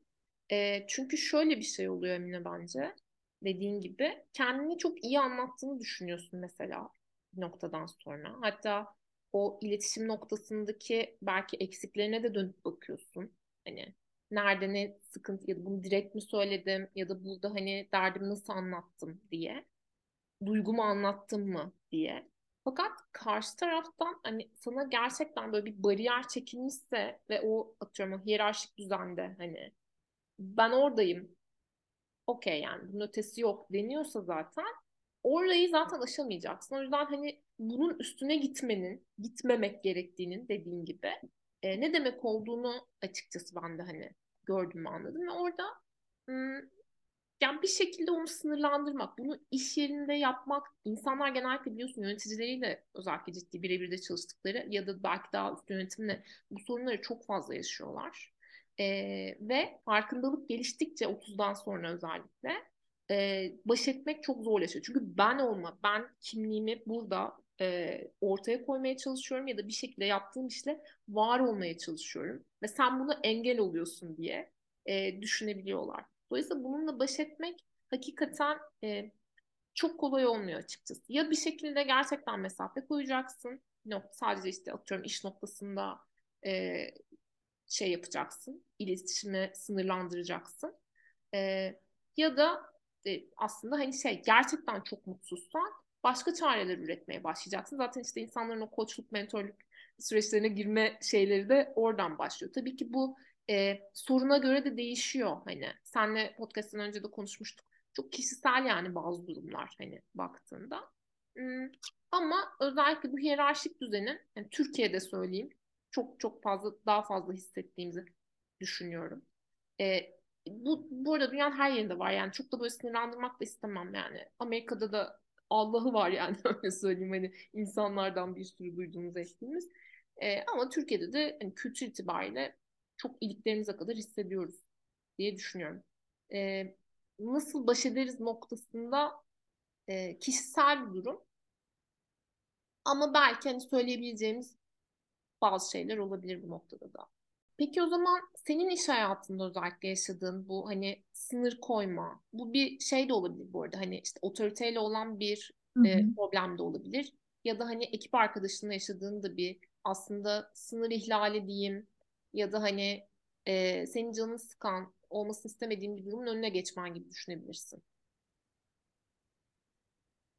[SPEAKER 1] E, çünkü şöyle bir şey oluyor Emine bence. Dediğin gibi kendini çok iyi anlattığını düşünüyorsun mesela bir noktadan sonra. Hatta o iletişim noktasındaki belki eksiklerine de dönüp bakıyorsun. Hani nerede ne sıkıntı ya da bunu direkt mi söyledim ya da burada hani derdimi nasıl anlattım diye. Duygumu anlattım mı diye. Fakat karşı taraftan hani sana gerçekten böyle bir bariyer çekilmişse ve o atıyorum o hiyerarşik düzende hani ben oradayım okey yani bunun ötesi yok deniyorsa zaten orayı zaten aşamayacaksın. O yüzden hani bunun üstüne gitmenin, gitmemek gerektiğinin dediğin gibi e, ne demek olduğunu açıkçası ben de hani gördüm anladım ve orada yani bir şekilde onu sınırlandırmak, bunu iş yerinde yapmak, insanlar genellikle biliyorsun yöneticileriyle özellikle ciddi birebir de çalıştıkları ya da belki daha üst yönetimle bu sorunları çok fazla yaşıyorlar. Ee, ve farkındalık geliştikçe 30'dan sonra özellikle e, baş etmek çok zorlaşıyor. Çünkü ben olma, ben kimliğimi burada e, ortaya koymaya çalışıyorum ya da bir şekilde yaptığım işle var olmaya çalışıyorum. Ve sen buna engel oluyorsun diye e, düşünebiliyorlar. Dolayısıyla bununla baş etmek hakikaten e, çok kolay olmuyor açıkçası. Ya bir şekilde gerçekten mesafe koyacaksın. Nokta, sadece işte atıyorum iş noktasında e, şey yapacaksın. İletişimi sınırlandıracaksın. E, ya da e, aslında hani şey gerçekten çok mutsuzsan başka çareler üretmeye başlayacaksın. Zaten işte insanların o koçluk, mentorluk süreçlerine girme şeyleri de oradan başlıyor. Tabii ki bu e, soruna göre de değişiyor. Hani senle podcast'ten önce de konuşmuştuk. Çok kişisel yani bazı durumlar hani baktığında. Hmm, ama özellikle bu hiyerarşik düzenin yani Türkiye'de söyleyeyim çok çok fazla daha fazla hissettiğimizi düşünüyorum. E, bu, bu arada dünyanın her yerinde var yani çok da böyle sınırlandırmak da istemem yani. Amerika'da da Allah'ı var yani öyle söyleyeyim hani insanlardan bir sürü duyduğumuz ettiğimiz. E, ama Türkiye'de de hani kültür itibariyle çok iliklerimize kadar hissediyoruz diye düşünüyorum. E, nasıl baş ederiz noktasında e, kişisel bir durum. Ama belki hani söyleyebileceğimiz bazı şeyler olabilir bu noktada da. Peki o zaman senin iş hayatında özellikle yaşadığın bu hani sınır koyma, bu bir şey de olabilir bu arada hani işte otoriteyle olan bir e, problem de olabilir ya da hani ekip arkadaşınla yaşadığın da bir aslında sınır ihlali diyeyim ya da hani e, senin canını sıkan olmasını istemediğin bir durumun önüne geçmen gibi düşünebilirsin.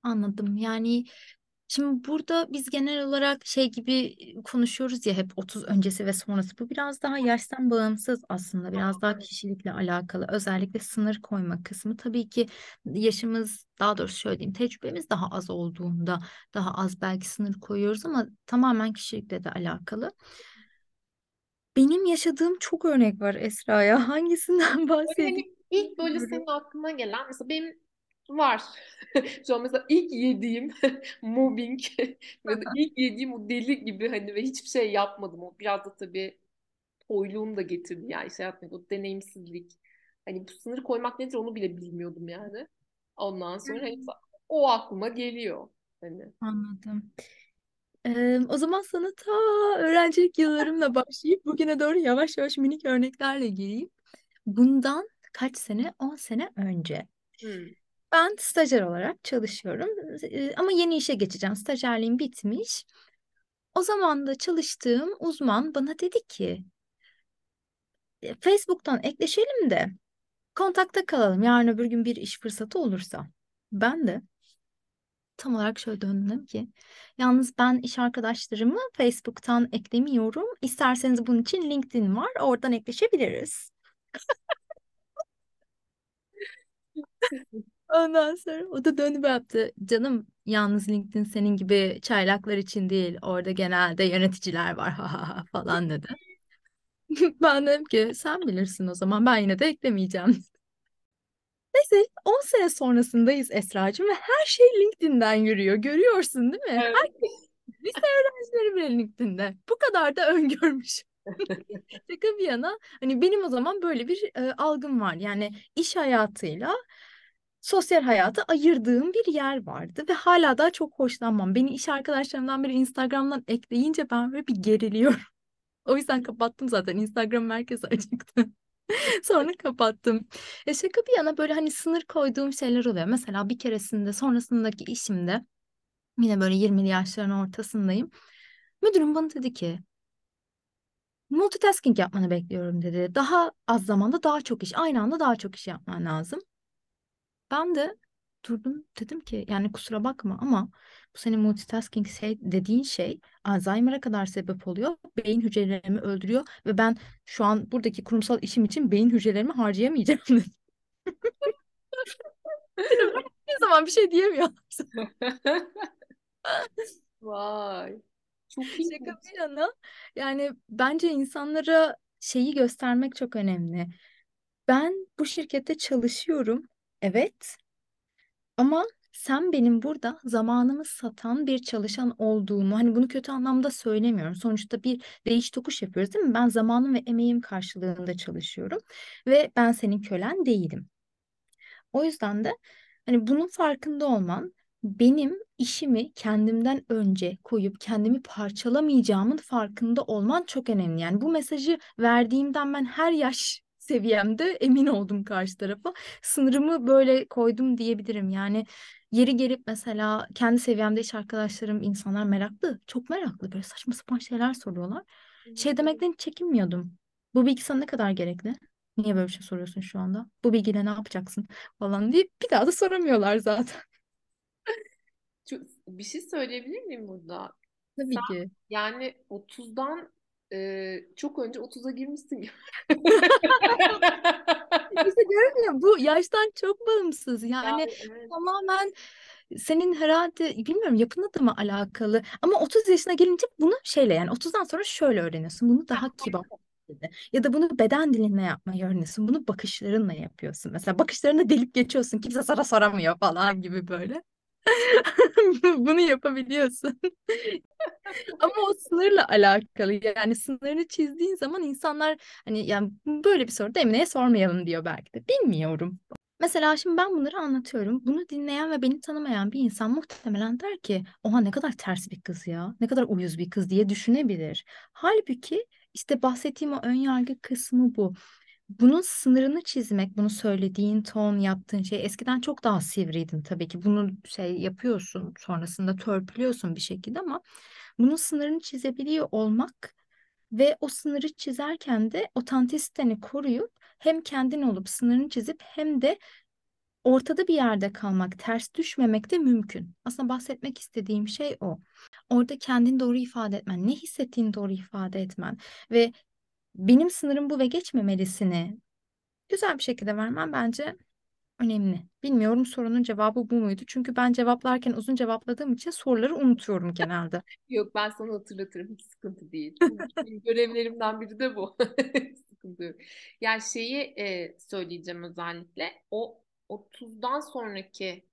[SPEAKER 2] Anladım. Yani Şimdi burada biz genel olarak şey gibi konuşuyoruz ya hep 30 öncesi ve sonrası. Bu biraz daha yaştan bağımsız aslında. Biraz daha kişilikle alakalı. Özellikle sınır koyma kısmı. Tabii ki yaşımız daha doğrusu şöyle diyeyim tecrübemiz daha az olduğunda daha az belki sınır koyuyoruz ama tamamen kişilikle de alakalı. Benim yaşadığım çok örnek var Esra'ya. Hangisinden bahsedeyim?
[SPEAKER 1] Hani ilk böyle senin aklına gelen mesela benim Var. Şu an mesela ilk yediğim mobbing ve ilk yediğim o deli gibi hani ve hiçbir şey yapmadım. O biraz da tabii toyluğum da getirdi yani iş hayatımda o deneyimsizlik. Hani bu sınır koymak nedir onu bile bilmiyordum yani. Ondan sonra hani o aklıma geliyor. Hani.
[SPEAKER 2] Anladım. Ee, o zaman sana ta öğrencilik yıllarımla başlayıp bugüne doğru yavaş yavaş minik örneklerle gireyim. Bundan kaç sene? 10 sene önce.
[SPEAKER 1] Hmm.
[SPEAKER 2] Ben stajyer olarak çalışıyorum ama yeni işe geçeceğim. Stajyerliğim bitmiş. O zaman da çalıştığım uzman bana dedi ki e, Facebook'tan ekleşelim de kontakta kalalım. Yarın öbür gün bir iş fırsatı olursa. Ben de tam olarak şöyle döndüm ki yalnız ben iş arkadaşlarımı Facebook'tan eklemiyorum. İsterseniz bunun için LinkedIn var. Oradan ekleşebiliriz. Ondan sonra o da dönüp yaptı. Canım yalnız LinkedIn senin gibi çaylaklar için değil. Orada genelde yöneticiler var ha ha ha falan dedi. Ben dedim ki sen bilirsin o zaman ben yine de eklemeyeceğim. Neyse 10 sene sonrasındayız Esra'cığım ve her şey LinkedIn'den yürüyor. Görüyorsun değil mi?
[SPEAKER 1] Evet.
[SPEAKER 2] Herkes, lise öğrencileri bile LinkedIn'de. Bu kadar da öngörmüş. Şaka bir yana hani benim o zaman böyle bir e, algım var. Yani iş hayatıyla sosyal hayatı ayırdığım bir yer vardı ve hala daha çok hoşlanmam. Beni iş arkadaşlarımdan biri Instagram'dan ekleyince ben böyle bir geriliyorum. O yüzden kapattım zaten. Instagram merkez açıktı. Sonra kapattım. E şaka bir yana böyle hani sınır koyduğum şeyler oluyor. Mesela bir keresinde sonrasındaki işimde yine böyle 20'li yaşların ortasındayım. Müdürüm bana dedi ki multitasking yapmanı bekliyorum dedi. Daha az zamanda daha çok iş, aynı anda daha çok iş yapman lazım. Ben de durdum dedim ki yani kusura bakma ama bu senin multitasking şey dediğin şey Alzheimer'a kadar sebep oluyor. Beyin hücrelerimi öldürüyor ve ben şu an buradaki kurumsal işim için beyin hücrelerimi harcayamayacağım dedim. Ne zaman bir şey diyemiyor.
[SPEAKER 1] Vay. Çok
[SPEAKER 2] Şaka
[SPEAKER 1] ilginç.
[SPEAKER 2] bir yana yani bence insanlara şeyi göstermek çok önemli. Ben bu şirkette çalışıyorum. Evet. Ama sen benim burada zamanımı satan bir çalışan olduğumu, hani bunu kötü anlamda söylemiyorum. Sonuçta bir değiş tokuş yapıyoruz değil mi? Ben zamanım ve emeğim karşılığında çalışıyorum ve ben senin kölen değilim. O yüzden de hani bunun farkında olman benim işimi kendimden önce koyup kendimi parçalamayacağımın farkında olman çok önemli. Yani bu mesajı verdiğimden ben her yaş seviyemde emin oldum karşı tarafa. Sınırımı böyle koydum diyebilirim. Yani yeri gelip mesela kendi seviyemde iş arkadaşlarım insanlar meraklı. Çok meraklı böyle saçma sapan şeyler soruyorlar. Şey demekten çekinmiyordum. Bu bilgi sana ne kadar gerekli? Niye böyle bir şey soruyorsun şu anda? Bu bilgiyle ne yapacaksın falan diye bir daha da soramıyorlar zaten.
[SPEAKER 1] Bir şey söyleyebilir miyim burada?
[SPEAKER 2] Tabii
[SPEAKER 1] Sen
[SPEAKER 2] ki.
[SPEAKER 1] yani 30'dan e, çok önce 30'a girmişsin.
[SPEAKER 2] İşte ya bu yaştan çok bağımsız. Yani
[SPEAKER 1] Yani evet.
[SPEAKER 2] tamamen senin herhalde bilmiyorum yapınla da mı alakalı ama 30 yaşına gelince bunu şeyle yani 30'dan sonra şöyle öğreniyorsun. Bunu daha kibar ya da bunu beden dilinle yapmayı öğreniyorsun. Bunu bakışlarınla yapıyorsun. Mesela bakışlarını delip geçiyorsun. Kimse sana soramıyor falan gibi böyle. Bunu yapabiliyorsun. Ama o sınırla alakalı. Yani sınırını çizdiğin zaman insanlar hani yani böyle bir soru da Emine'ye sormayalım diyor belki de. Bilmiyorum. Mesela şimdi ben bunları anlatıyorum. Bunu dinleyen ve beni tanımayan bir insan muhtemelen der ki oha ne kadar ters bir kız ya. Ne kadar uyuz bir kız diye düşünebilir. Halbuki işte bahsettiğim o ön yargı kısmı bu. Bunun sınırını çizmek, bunu söylediğin ton, yaptığın şey eskiden çok daha sivriydin tabii ki. Bunu şey yapıyorsun, sonrasında törpülüyorsun bir şekilde ama bunun sınırını çizebiliyor olmak ve o sınırı çizerken de otantisiteni koruyup hem kendin olup sınırını çizip hem de ortada bir yerde kalmak, ters düşmemek de mümkün. Aslında bahsetmek istediğim şey o. Orada kendini doğru ifade etmen, ne hissettiğini doğru ifade etmen ve benim sınırım bu ve geçmemelisini güzel bir şekilde vermem bence önemli. Bilmiyorum sorunun cevabı bu muydu? Çünkü ben cevaplarken uzun cevapladığım için soruları unutuyorum genelde.
[SPEAKER 1] Yok ben sana hatırlatırım hiç sıkıntı değil. Görevlerimden biri de bu. Sıkıntı yok. Yani şeyi e, söyleyeceğim özellikle o 30'dan sonraki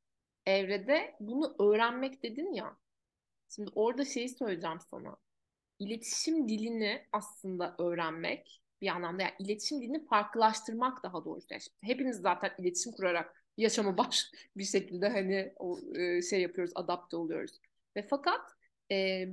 [SPEAKER 1] evrede bunu öğrenmek dedin ya. Şimdi orada şeyi söyleyeceğim sana. İletişim dilini aslında öğrenmek bir anlamda yani iletişim dilini farklılaştırmak daha doğrusu. Yani hepimiz zaten iletişim kurarak yaşama baş bir şekilde hani o e, şey yapıyoruz, adapte oluyoruz. Ve fakat e,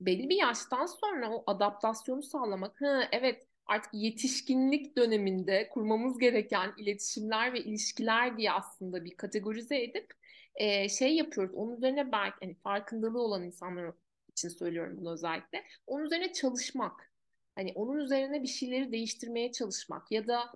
[SPEAKER 1] belli bir yaştan sonra o adaptasyonu sağlamak, hı, evet artık yetişkinlik döneminde kurmamız gereken iletişimler ve ilişkiler diye aslında bir kategorize edip e, şey yapıyoruz. Onun üzerine belki hani farkındalığı olan insanlar için söylüyorum bunu özellikle. Onun üzerine çalışmak. Hani onun üzerine bir şeyleri değiştirmeye çalışmak ya da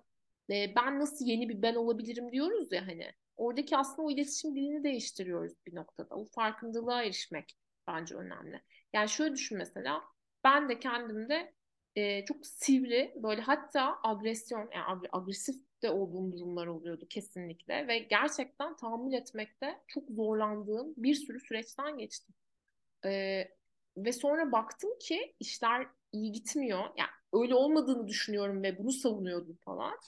[SPEAKER 1] e, ben nasıl yeni bir ben olabilirim diyoruz ya hani. Oradaki aslında o iletişim dilini değiştiriyoruz bir noktada. O farkındalığa erişmek bence önemli. Yani şöyle düşün mesela ben de kendimde e, çok sivri böyle hatta agresyon yani agresif de olduğum durumlar oluyordu kesinlikle ve gerçekten tahammül etmekte çok zorlandığım bir sürü süreçten geçtim. E, ve sonra baktım ki işler iyi gitmiyor. Yani öyle olmadığını düşünüyorum ve bunu savunuyordum falan.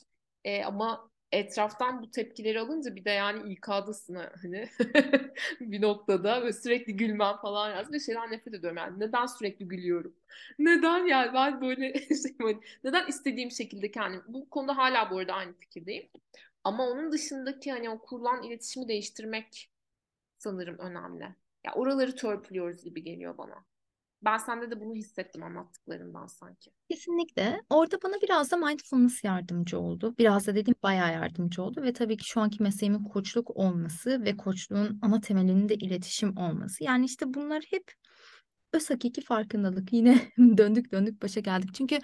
[SPEAKER 1] E, ama etraftan bu tepkileri alınca bir de yani İK'dasın hani bir noktada ve sürekli gülmem falan yaz ve şeyden nefret ediyorum. Yani neden sürekli gülüyorum? Neden yani ben böyle şey, hani neden istediğim şekilde kendim bu konuda hala bu arada aynı fikirdeyim. Ama onun dışındaki hani o kurulan iletişimi değiştirmek sanırım önemli. Ya oraları törpülüyoruz gibi geliyor bana ben sende de bunu hissettim anlattıklarından sanki.
[SPEAKER 2] Kesinlikle. Orada bana biraz da mindfulness yardımcı oldu. Biraz da dediğim bayağı yardımcı oldu ve tabii ki şu anki mesleğimin koçluk olması ve koçluğun ana temelinin de iletişim olması. Yani işte bunlar hep öz hakiki farkındalık. Yine döndük döndük başa geldik. Çünkü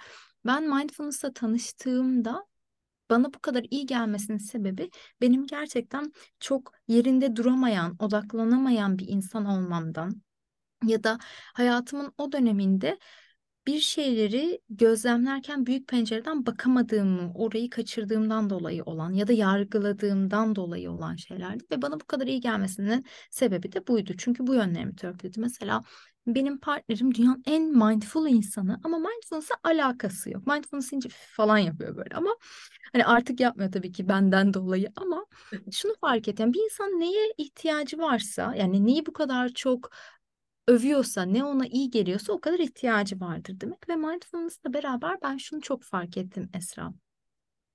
[SPEAKER 2] ben mindfulness'la tanıştığımda bana bu kadar iyi gelmesinin sebebi benim gerçekten çok yerinde duramayan, odaklanamayan bir insan olmamdan ya da hayatımın o döneminde bir şeyleri gözlemlerken büyük pencereden bakamadığımı, orayı kaçırdığımdan dolayı olan ya da yargıladığımdan dolayı olan şeylerdi ve bana bu kadar iyi gelmesinin sebebi de buydu. Çünkü bu yönlerimi törpüledi. Mesela benim partnerim dünyanın en mindful insanı ama mindfulness'a alakası yok. Mindfulness ince falan yapıyor böyle ama hani artık yapmıyor tabii ki benden dolayı ama şunu fark ettim. Bir insan neye ihtiyacı varsa yani neyi bu kadar çok övüyorsa, ne ona iyi geliyorsa o kadar ihtiyacı vardır demek. Ve mindfulness'la beraber ben şunu çok fark ettim Esra.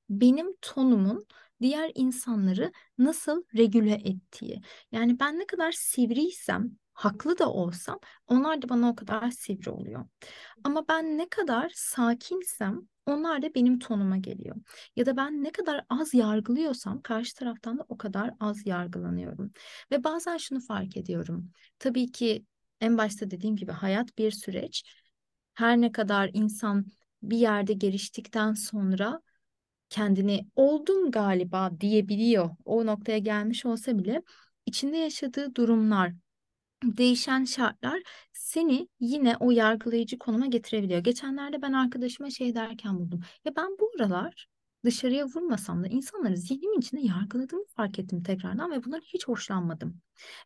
[SPEAKER 2] Benim tonumun diğer insanları nasıl regüle ettiği. Yani ben ne kadar sivriysem, haklı da olsam onlar da bana o kadar sivri oluyor. Ama ben ne kadar sakinsem onlar da benim tonuma geliyor. Ya da ben ne kadar az yargılıyorsam karşı taraftan da o kadar az yargılanıyorum. Ve bazen şunu fark ediyorum. Tabii ki en başta dediğim gibi hayat bir süreç. Her ne kadar insan bir yerde geliştikten sonra kendini oldum galiba diyebiliyor. O noktaya gelmiş olsa bile içinde yaşadığı durumlar, değişen şartlar seni yine o yargılayıcı konuma getirebiliyor. Geçenlerde ben arkadaşıma şey derken buldum. Ya ben bu aralar dışarıya vurmasam da insanları zihnimin içinde yargıladığımı fark ettim tekrardan ve bundan hiç hoşlanmadım.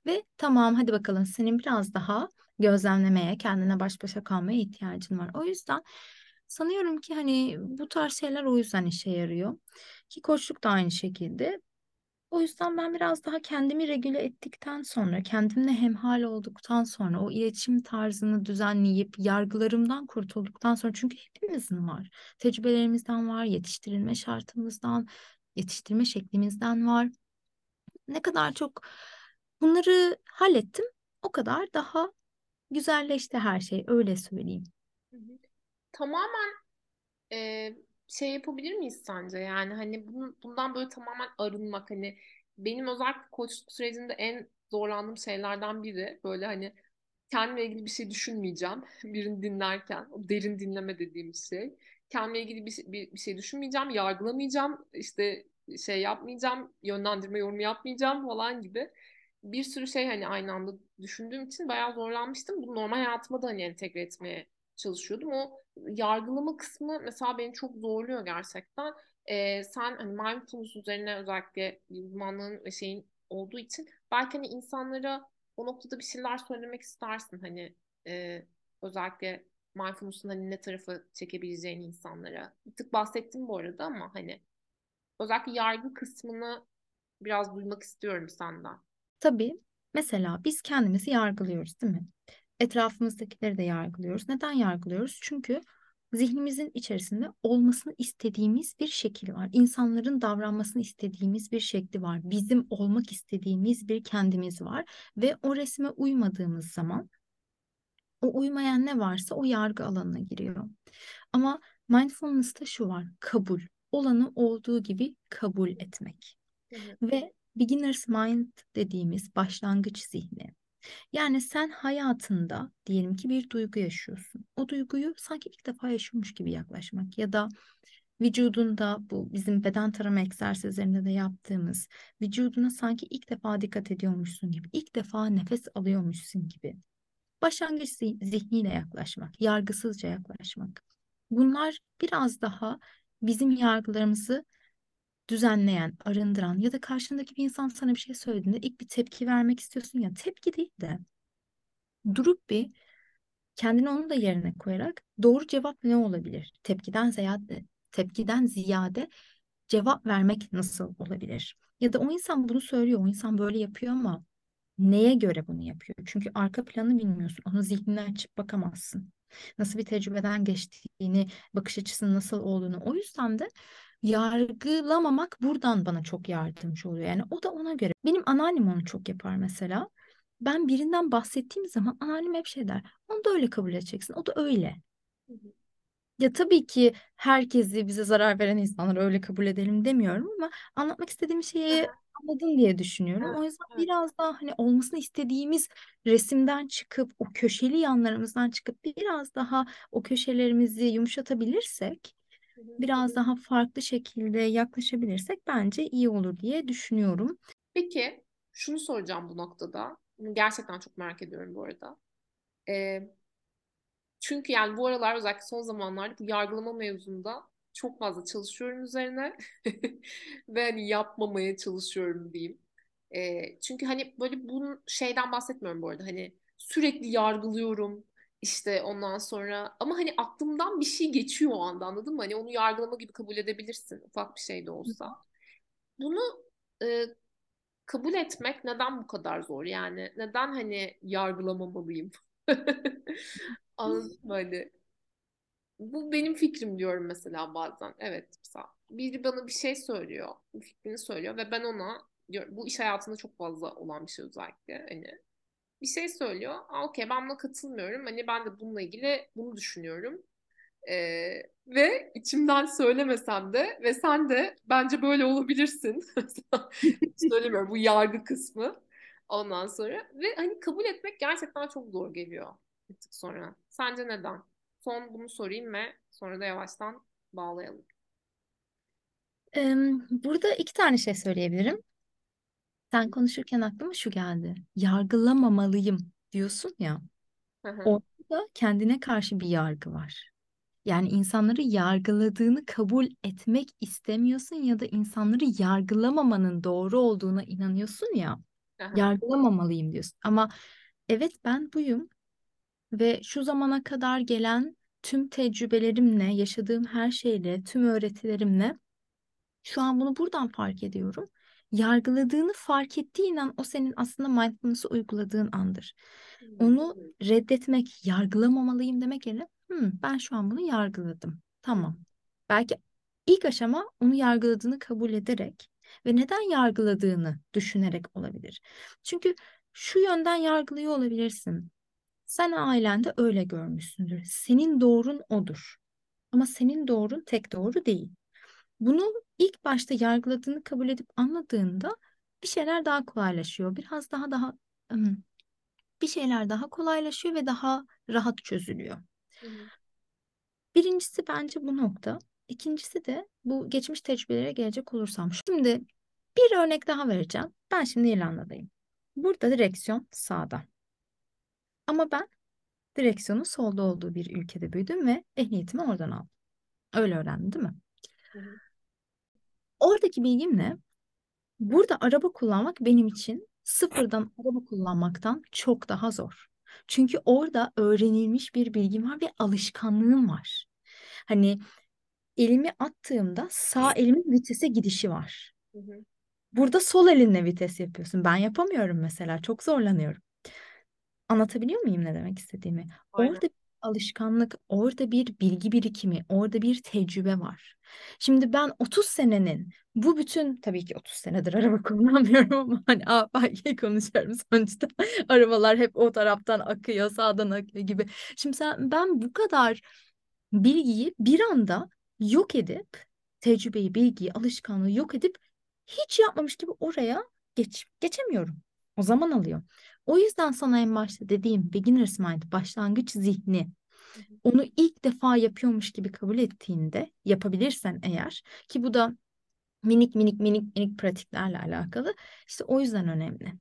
[SPEAKER 2] Ve tamam hadi bakalım senin biraz daha gözlemlemeye, kendine baş başa kalmaya ihtiyacın var. O yüzden sanıyorum ki hani bu tarz şeyler o yüzden işe yarıyor. Ki koçluk da aynı şekilde. O yüzden ben biraz daha kendimi regüle ettikten sonra, kendimle hemhal olduktan sonra, o iletişim tarzını düzenleyip yargılarımdan kurtulduktan sonra çünkü hepimizin var. Tecrübelerimizden var, yetiştirilme şartımızdan, yetiştirme şeklimizden var. Ne kadar çok bunları hallettim, o kadar daha güzelleşti her şey, öyle söyleyeyim.
[SPEAKER 1] Tamamen e, şey yapabilir miyiz sence? Yani hani bunun, bundan böyle tamamen arınmak hani benim özellikle koçluk sürecinde en zorlandığım şeylerden biri böyle hani kendimle ilgili bir şey düşünmeyeceğim birini dinlerken o derin dinleme dediğimiz şey kendimle ilgili bir, bir, bir şey düşünmeyeceğim yargılamayacağım işte şey yapmayacağım yönlendirme yorumu yapmayacağım falan gibi bir sürü şey hani aynı anda düşündüğüm için bayağı zorlanmıştım. Bunu normal hayatıma da hani entegre etmeye çalışıyordum. O yargılama kısmı mesela beni çok zorluyor gerçekten. Ee, sen hani mindfulness üzerine özellikle uzmanlığın ve şeyin olduğu için belki hani insanlara o noktada bir şeyler söylemek istersin hani e, özellikle mindfulness'ın hani ne tarafı çekebileceğini insanlara. Bir tık bahsettim bu arada ama hani özellikle yargı kısmını biraz duymak istiyorum senden.
[SPEAKER 2] Tabii. Mesela biz kendimizi yargılıyoruz, değil mi? Etrafımızdakileri de yargılıyoruz. Neden yargılıyoruz? Çünkü zihnimizin içerisinde olmasını istediğimiz bir şekil var. İnsanların davranmasını istediğimiz bir şekli var. Bizim olmak istediğimiz bir kendimiz var ve o resme uymadığımız zaman o uymayan ne varsa o yargı alanına giriyor. Ama mindfulness'ta şu var, kabul. Olanı olduğu gibi kabul etmek. Hı. Ve beginner's mind dediğimiz başlangıç zihni. Yani sen hayatında diyelim ki bir duygu yaşıyorsun. O duyguyu sanki ilk defa yaşıyormuş gibi yaklaşmak ya da vücudunda bu bizim beden tarama egzersizlerinde de yaptığımız vücuduna sanki ilk defa dikkat ediyormuşsun gibi, ilk defa nefes alıyormuşsun gibi. Başlangıç zihniyle yaklaşmak, yargısızca yaklaşmak. Bunlar biraz daha bizim yargılarımızı düzenleyen, arındıran ya da karşındaki bir insan sana bir şey söylediğinde ilk bir tepki vermek istiyorsun ya tepki değil de durup bir kendini onun da yerine koyarak doğru cevap ne olabilir? Tepkiden ziyade tepkiden ziyade cevap vermek nasıl olabilir? Ya da o insan bunu söylüyor, o insan böyle yapıyor ama neye göre bunu yapıyor? Çünkü arka planı bilmiyorsun. Onu zihnine açıp bakamazsın. Nasıl bir tecrübeden geçtiğini, bakış açısının nasıl olduğunu. O yüzden de yargılamamak buradan bana çok yardımcı oluyor. Yani o da ona göre. Benim anneannem onu çok yapar mesela. Ben birinden bahsettiğim zaman anneannem hep şey der. Onu da öyle kabul edeceksin. O da öyle. Ya tabii ki herkesi bize zarar veren insanları öyle kabul edelim demiyorum ama anlatmak istediğim şeyi anladın diye düşünüyorum. O yüzden biraz daha hani olmasını istediğimiz resimden çıkıp o köşeli yanlarımızdan çıkıp biraz daha o köşelerimizi yumuşatabilirsek biraz daha farklı şekilde yaklaşabilirsek bence iyi olur diye düşünüyorum.
[SPEAKER 1] Peki şunu soracağım bu noktada. Gerçekten çok merak ediyorum bu arada. Ee, çünkü yani bu aralar özellikle son zamanlarda bu yargılama mevzunda çok fazla çalışıyorum üzerine ve hani yapmamaya çalışıyorum diyeyim. E, çünkü hani böyle bunun şeyden bahsetmiyorum bu arada hani sürekli yargılıyorum işte ondan sonra ama hani aklımdan bir şey geçiyor o anda anladın mı? Hani onu yargılama gibi kabul edebilirsin ufak bir şey de olsa. Bunu e, kabul etmek neden bu kadar zor? Yani neden hani yargılamamalıyım? Anladın mı hani? Bu benim fikrim diyorum mesela bazen. Evet mesela biri bana bir şey söylüyor, bir fikrini söylüyor ve ben ona diyor, bu iş hayatında çok fazla olan bir şey özellikle hani bir şey söylüyor. Okey ben buna katılmıyorum. Hani ben de bununla ilgili bunu düşünüyorum. Ee, ve içimden söylemesem de ve sen de bence böyle olabilirsin. Söylemiyorum bu yargı kısmı. Ondan sonra ve hani kabul etmek gerçekten çok zor geliyor bir tık sonra. Sence neden? Son bunu sorayım ve sonra da yavaştan bağlayalım.
[SPEAKER 2] Burada iki tane şey söyleyebilirim. Sen konuşurken aklıma şu geldi. Yargılamamalıyım diyorsun ya. Orada kendine karşı bir yargı var. Yani insanları yargıladığını kabul etmek istemiyorsun ya da insanları yargılamamanın doğru olduğuna inanıyorsun ya. Yargılamamalıyım diyorsun. Ama evet ben buyum ve şu zamana kadar gelen tüm tecrübelerimle, yaşadığım her şeyle, tüm öğretilerimle şu an bunu buradan fark ediyorum. Yargıladığını fark ettiğin an o senin aslında mindfulness'ı uyguladığın andır. Onu reddetmek, yargılamamalıyım demek yerine hmm, ben şu an bunu yargıladım. Tamam. Belki ilk aşama onu yargıladığını kabul ederek ve neden yargıladığını düşünerek olabilir. Çünkü şu yönden yargılıyor olabilirsin. Sen ailende öyle görmüşsündür. Senin doğrun odur. Ama senin doğrun tek doğru değil. Bunu ilk başta yargıladığını kabul edip anladığında bir şeyler daha kolaylaşıyor. Biraz daha daha bir şeyler daha kolaylaşıyor ve daha rahat çözülüyor. Birincisi bence bu nokta. İkincisi de bu geçmiş tecrübelere gelecek olursam. Şimdi bir örnek daha vereceğim. Ben şimdi İrlanda'dayım. Burada direksiyon sağda. Ama ben direksiyonun solda olduğu bir ülkede büyüdüm ve ehliyetimi oradan aldım. Öyle öğrendim değil mi? Hı hı. Oradaki bilgimle burada araba kullanmak benim için sıfırdan araba kullanmaktan çok daha zor. Çünkü orada öğrenilmiş bir bilgim var ve alışkanlığım var. Hani elimi attığımda sağ elimin vitese gidişi var. Hı hı. Burada sol elinle vites yapıyorsun. Ben yapamıyorum mesela. Çok zorlanıyorum. Anlatabiliyor muyum ne demek istediğimi? Aynen. Orada alışkanlık, orada bir bilgi birikimi, orada bir tecrübe var. Şimdi ben 30 senenin bu bütün tabii ki 30 senedir araba kullanmıyorum ama hani belki konuşuyorum sonuçta. Arabalar hep o taraftan akıyor, sağdan akıyor gibi. Şimdi sen ben bu kadar bilgiyi bir anda yok edip tecrübeyi, bilgiyi, alışkanlığı yok edip hiç yapmamış gibi oraya geç geçemiyorum. O zaman alıyor. O yüzden sana en başta dediğim beginner's mind, başlangıç zihni onu ilk defa yapıyormuş gibi kabul ettiğinde yapabilirsen eğer ki bu da minik minik minik minik pratiklerle alakalı işte o yüzden önemli.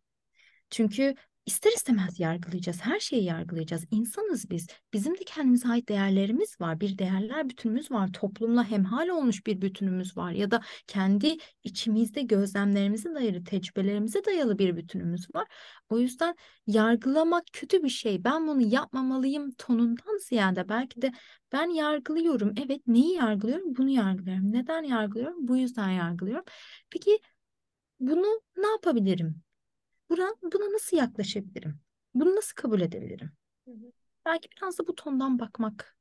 [SPEAKER 2] Çünkü ister istemez yargılayacağız. Her şeyi yargılayacağız. İnsanız biz. Bizim de kendimize ait değerlerimiz var. Bir değerler bütünümüz var. Toplumla hemhal olmuş bir bütünümüz var. Ya da kendi içimizde gözlemlerimize dayalı, tecrübelerimize dayalı bir bütünümüz var. O yüzden yargılamak kötü bir şey. Ben bunu yapmamalıyım tonundan ziyade belki de ben yargılıyorum. Evet neyi yargılıyorum? Bunu yargılıyorum. Neden yargılıyorum? Bu yüzden yargılıyorum. Peki bunu ne yapabilirim? Buna, buna nasıl yaklaşabilirim? Bunu nasıl kabul edebilirim?
[SPEAKER 1] Hı hı.
[SPEAKER 2] Belki biraz da bu tondan bakmak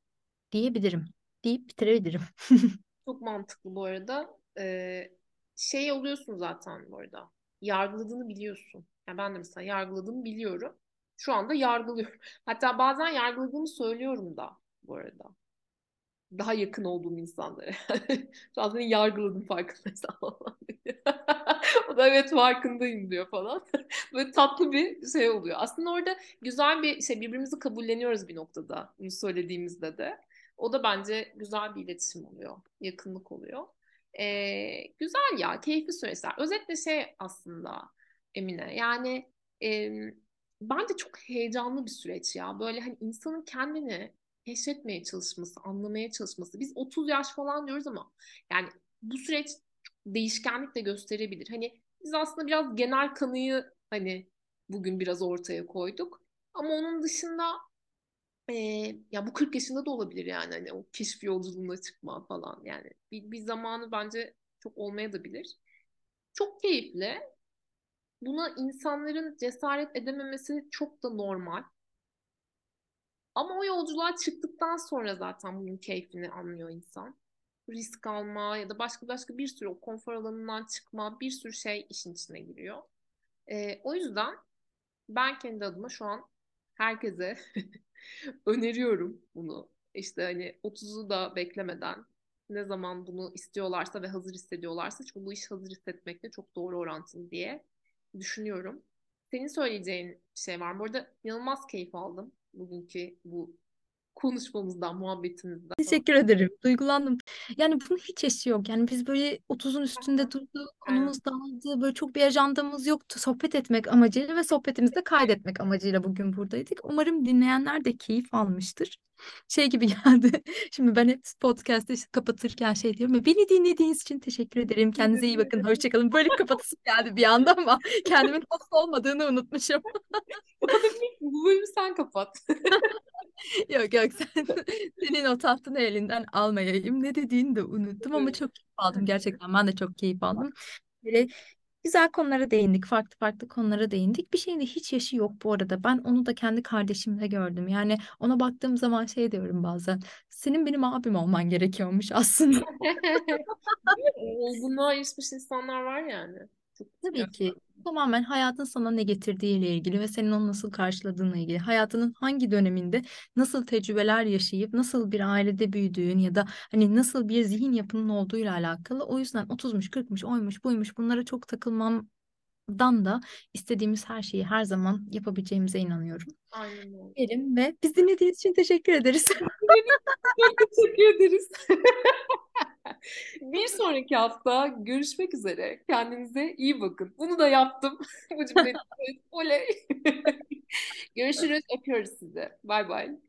[SPEAKER 2] diyebilirim. Deyip bitirebilirim.
[SPEAKER 1] Çok mantıklı bu arada. Ee, şey oluyorsun zaten bu arada. Yargıladığını biliyorsun. Yani ben de mesela yargıladığımı biliyorum. Şu anda yargılıyorum. Hatta bazen yargıladığımı söylüyorum da bu arada. Daha yakın olduğum insanlara. Şu an seni yargıladım da evet farkındayım diyor falan. Böyle tatlı bir şey oluyor. Aslında orada güzel bir şey birbirimizi kabulleniyoruz bir noktada bunu söylediğimizde de. O da bence güzel bir iletişim oluyor. Yakınlık oluyor. Ee, güzel ya keyifli süreçler. Özetle şey aslında Emine yani e, bence çok heyecanlı bir süreç ya. Böyle hani insanın kendini keşfetmeye çalışması, anlamaya çalışması. Biz 30 yaş falan diyoruz ama yani bu süreç değişkenlik de gösterebilir. Hani biz aslında biraz genel kanıyı hani bugün biraz ortaya koyduk. Ama onun dışında e, ya bu 40 yaşında da olabilir yani hani o keşif yolculuğuna çıkma falan yani bir, bir zamanı bence çok olmaya da bilir. Çok keyifli. Buna insanların cesaret edememesi çok da normal. Ama o yolculuğa çıktıktan sonra zaten bunun keyfini anlıyor insan. Risk alma ya da başka başka bir sürü o konfor alanından çıkma bir sürü şey işin içine giriyor. Ee, o yüzden ben kendi adıma şu an herkese öneriyorum bunu. İşte hani 30'u da beklemeden ne zaman bunu istiyorlarsa ve hazır hissediyorlarsa çünkü bu iş hazır hissetmekle çok doğru orantılı diye düşünüyorum. Senin söyleyeceğin şey var mı? Bu arada inanılmaz keyif aldım bugünkü bu konuşmamızdan, muhabbetimizden.
[SPEAKER 2] Teşekkür ederim. Duygulandım. Yani bunun hiç eşi yok. Yani biz böyle 30'un üstünde durduk, konumuz dağıldı. Böyle çok bir ajandamız yoktu. Sohbet etmek amacıyla ve sohbetimizi de kaydetmek amacıyla bugün buradaydık. Umarım dinleyenler de keyif almıştır. Şey gibi geldi. Şimdi ben hep podcast'te işte kapatırken şey diyorum ya beni dinlediğiniz için teşekkür ederim. Kendinize iyi bakın. Hoşçakalın. Böyle kapatasım geldi bir anda ama kendimin host olmadığını unutmuşum.
[SPEAKER 1] Bu bölümü sen kapat.
[SPEAKER 2] Yok yok sen senin o tahtını elinden almayayım. Ne dediğini de unuttum ama çok keyif aldım gerçekten. Ben de çok keyif aldım. Böyle güzel konulara değindik. Farklı farklı konulara değindik. Bir şeyin de hiç yaşı yok bu arada. Ben onu da kendi kardeşimde gördüm. Yani ona baktığım zaman şey diyorum bazen. Senin benim abim olman gerekiyormuş aslında.
[SPEAKER 1] Olgunluğa erişmiş insanlar var yani.
[SPEAKER 2] Tabii ki tamamen hayatın sana ne getirdiğiyle ilgili ve senin onu nasıl karşıladığınla ilgili. Hayatının hangi döneminde nasıl tecrübeler yaşayıp nasıl bir ailede büyüdüğün ya da hani nasıl bir zihin yapının olduğuyla alakalı. O yüzden 30'muş, 40'mış, oymuş, buymuş bunlara çok takılmamdan da istediğimiz her şeyi her zaman yapabileceğimize inanıyorum.
[SPEAKER 1] Aynen öyle.
[SPEAKER 2] Derim ve biz dinlediğiniz için teşekkür ederiz.
[SPEAKER 1] teşekkür ederiz. Bir sonraki hafta görüşmek üzere. Kendinize iyi bakın. Bunu da yaptım. Bu cümleyi. Oley. Görüşürüz. Öpüyoruz sizi. Bay bay.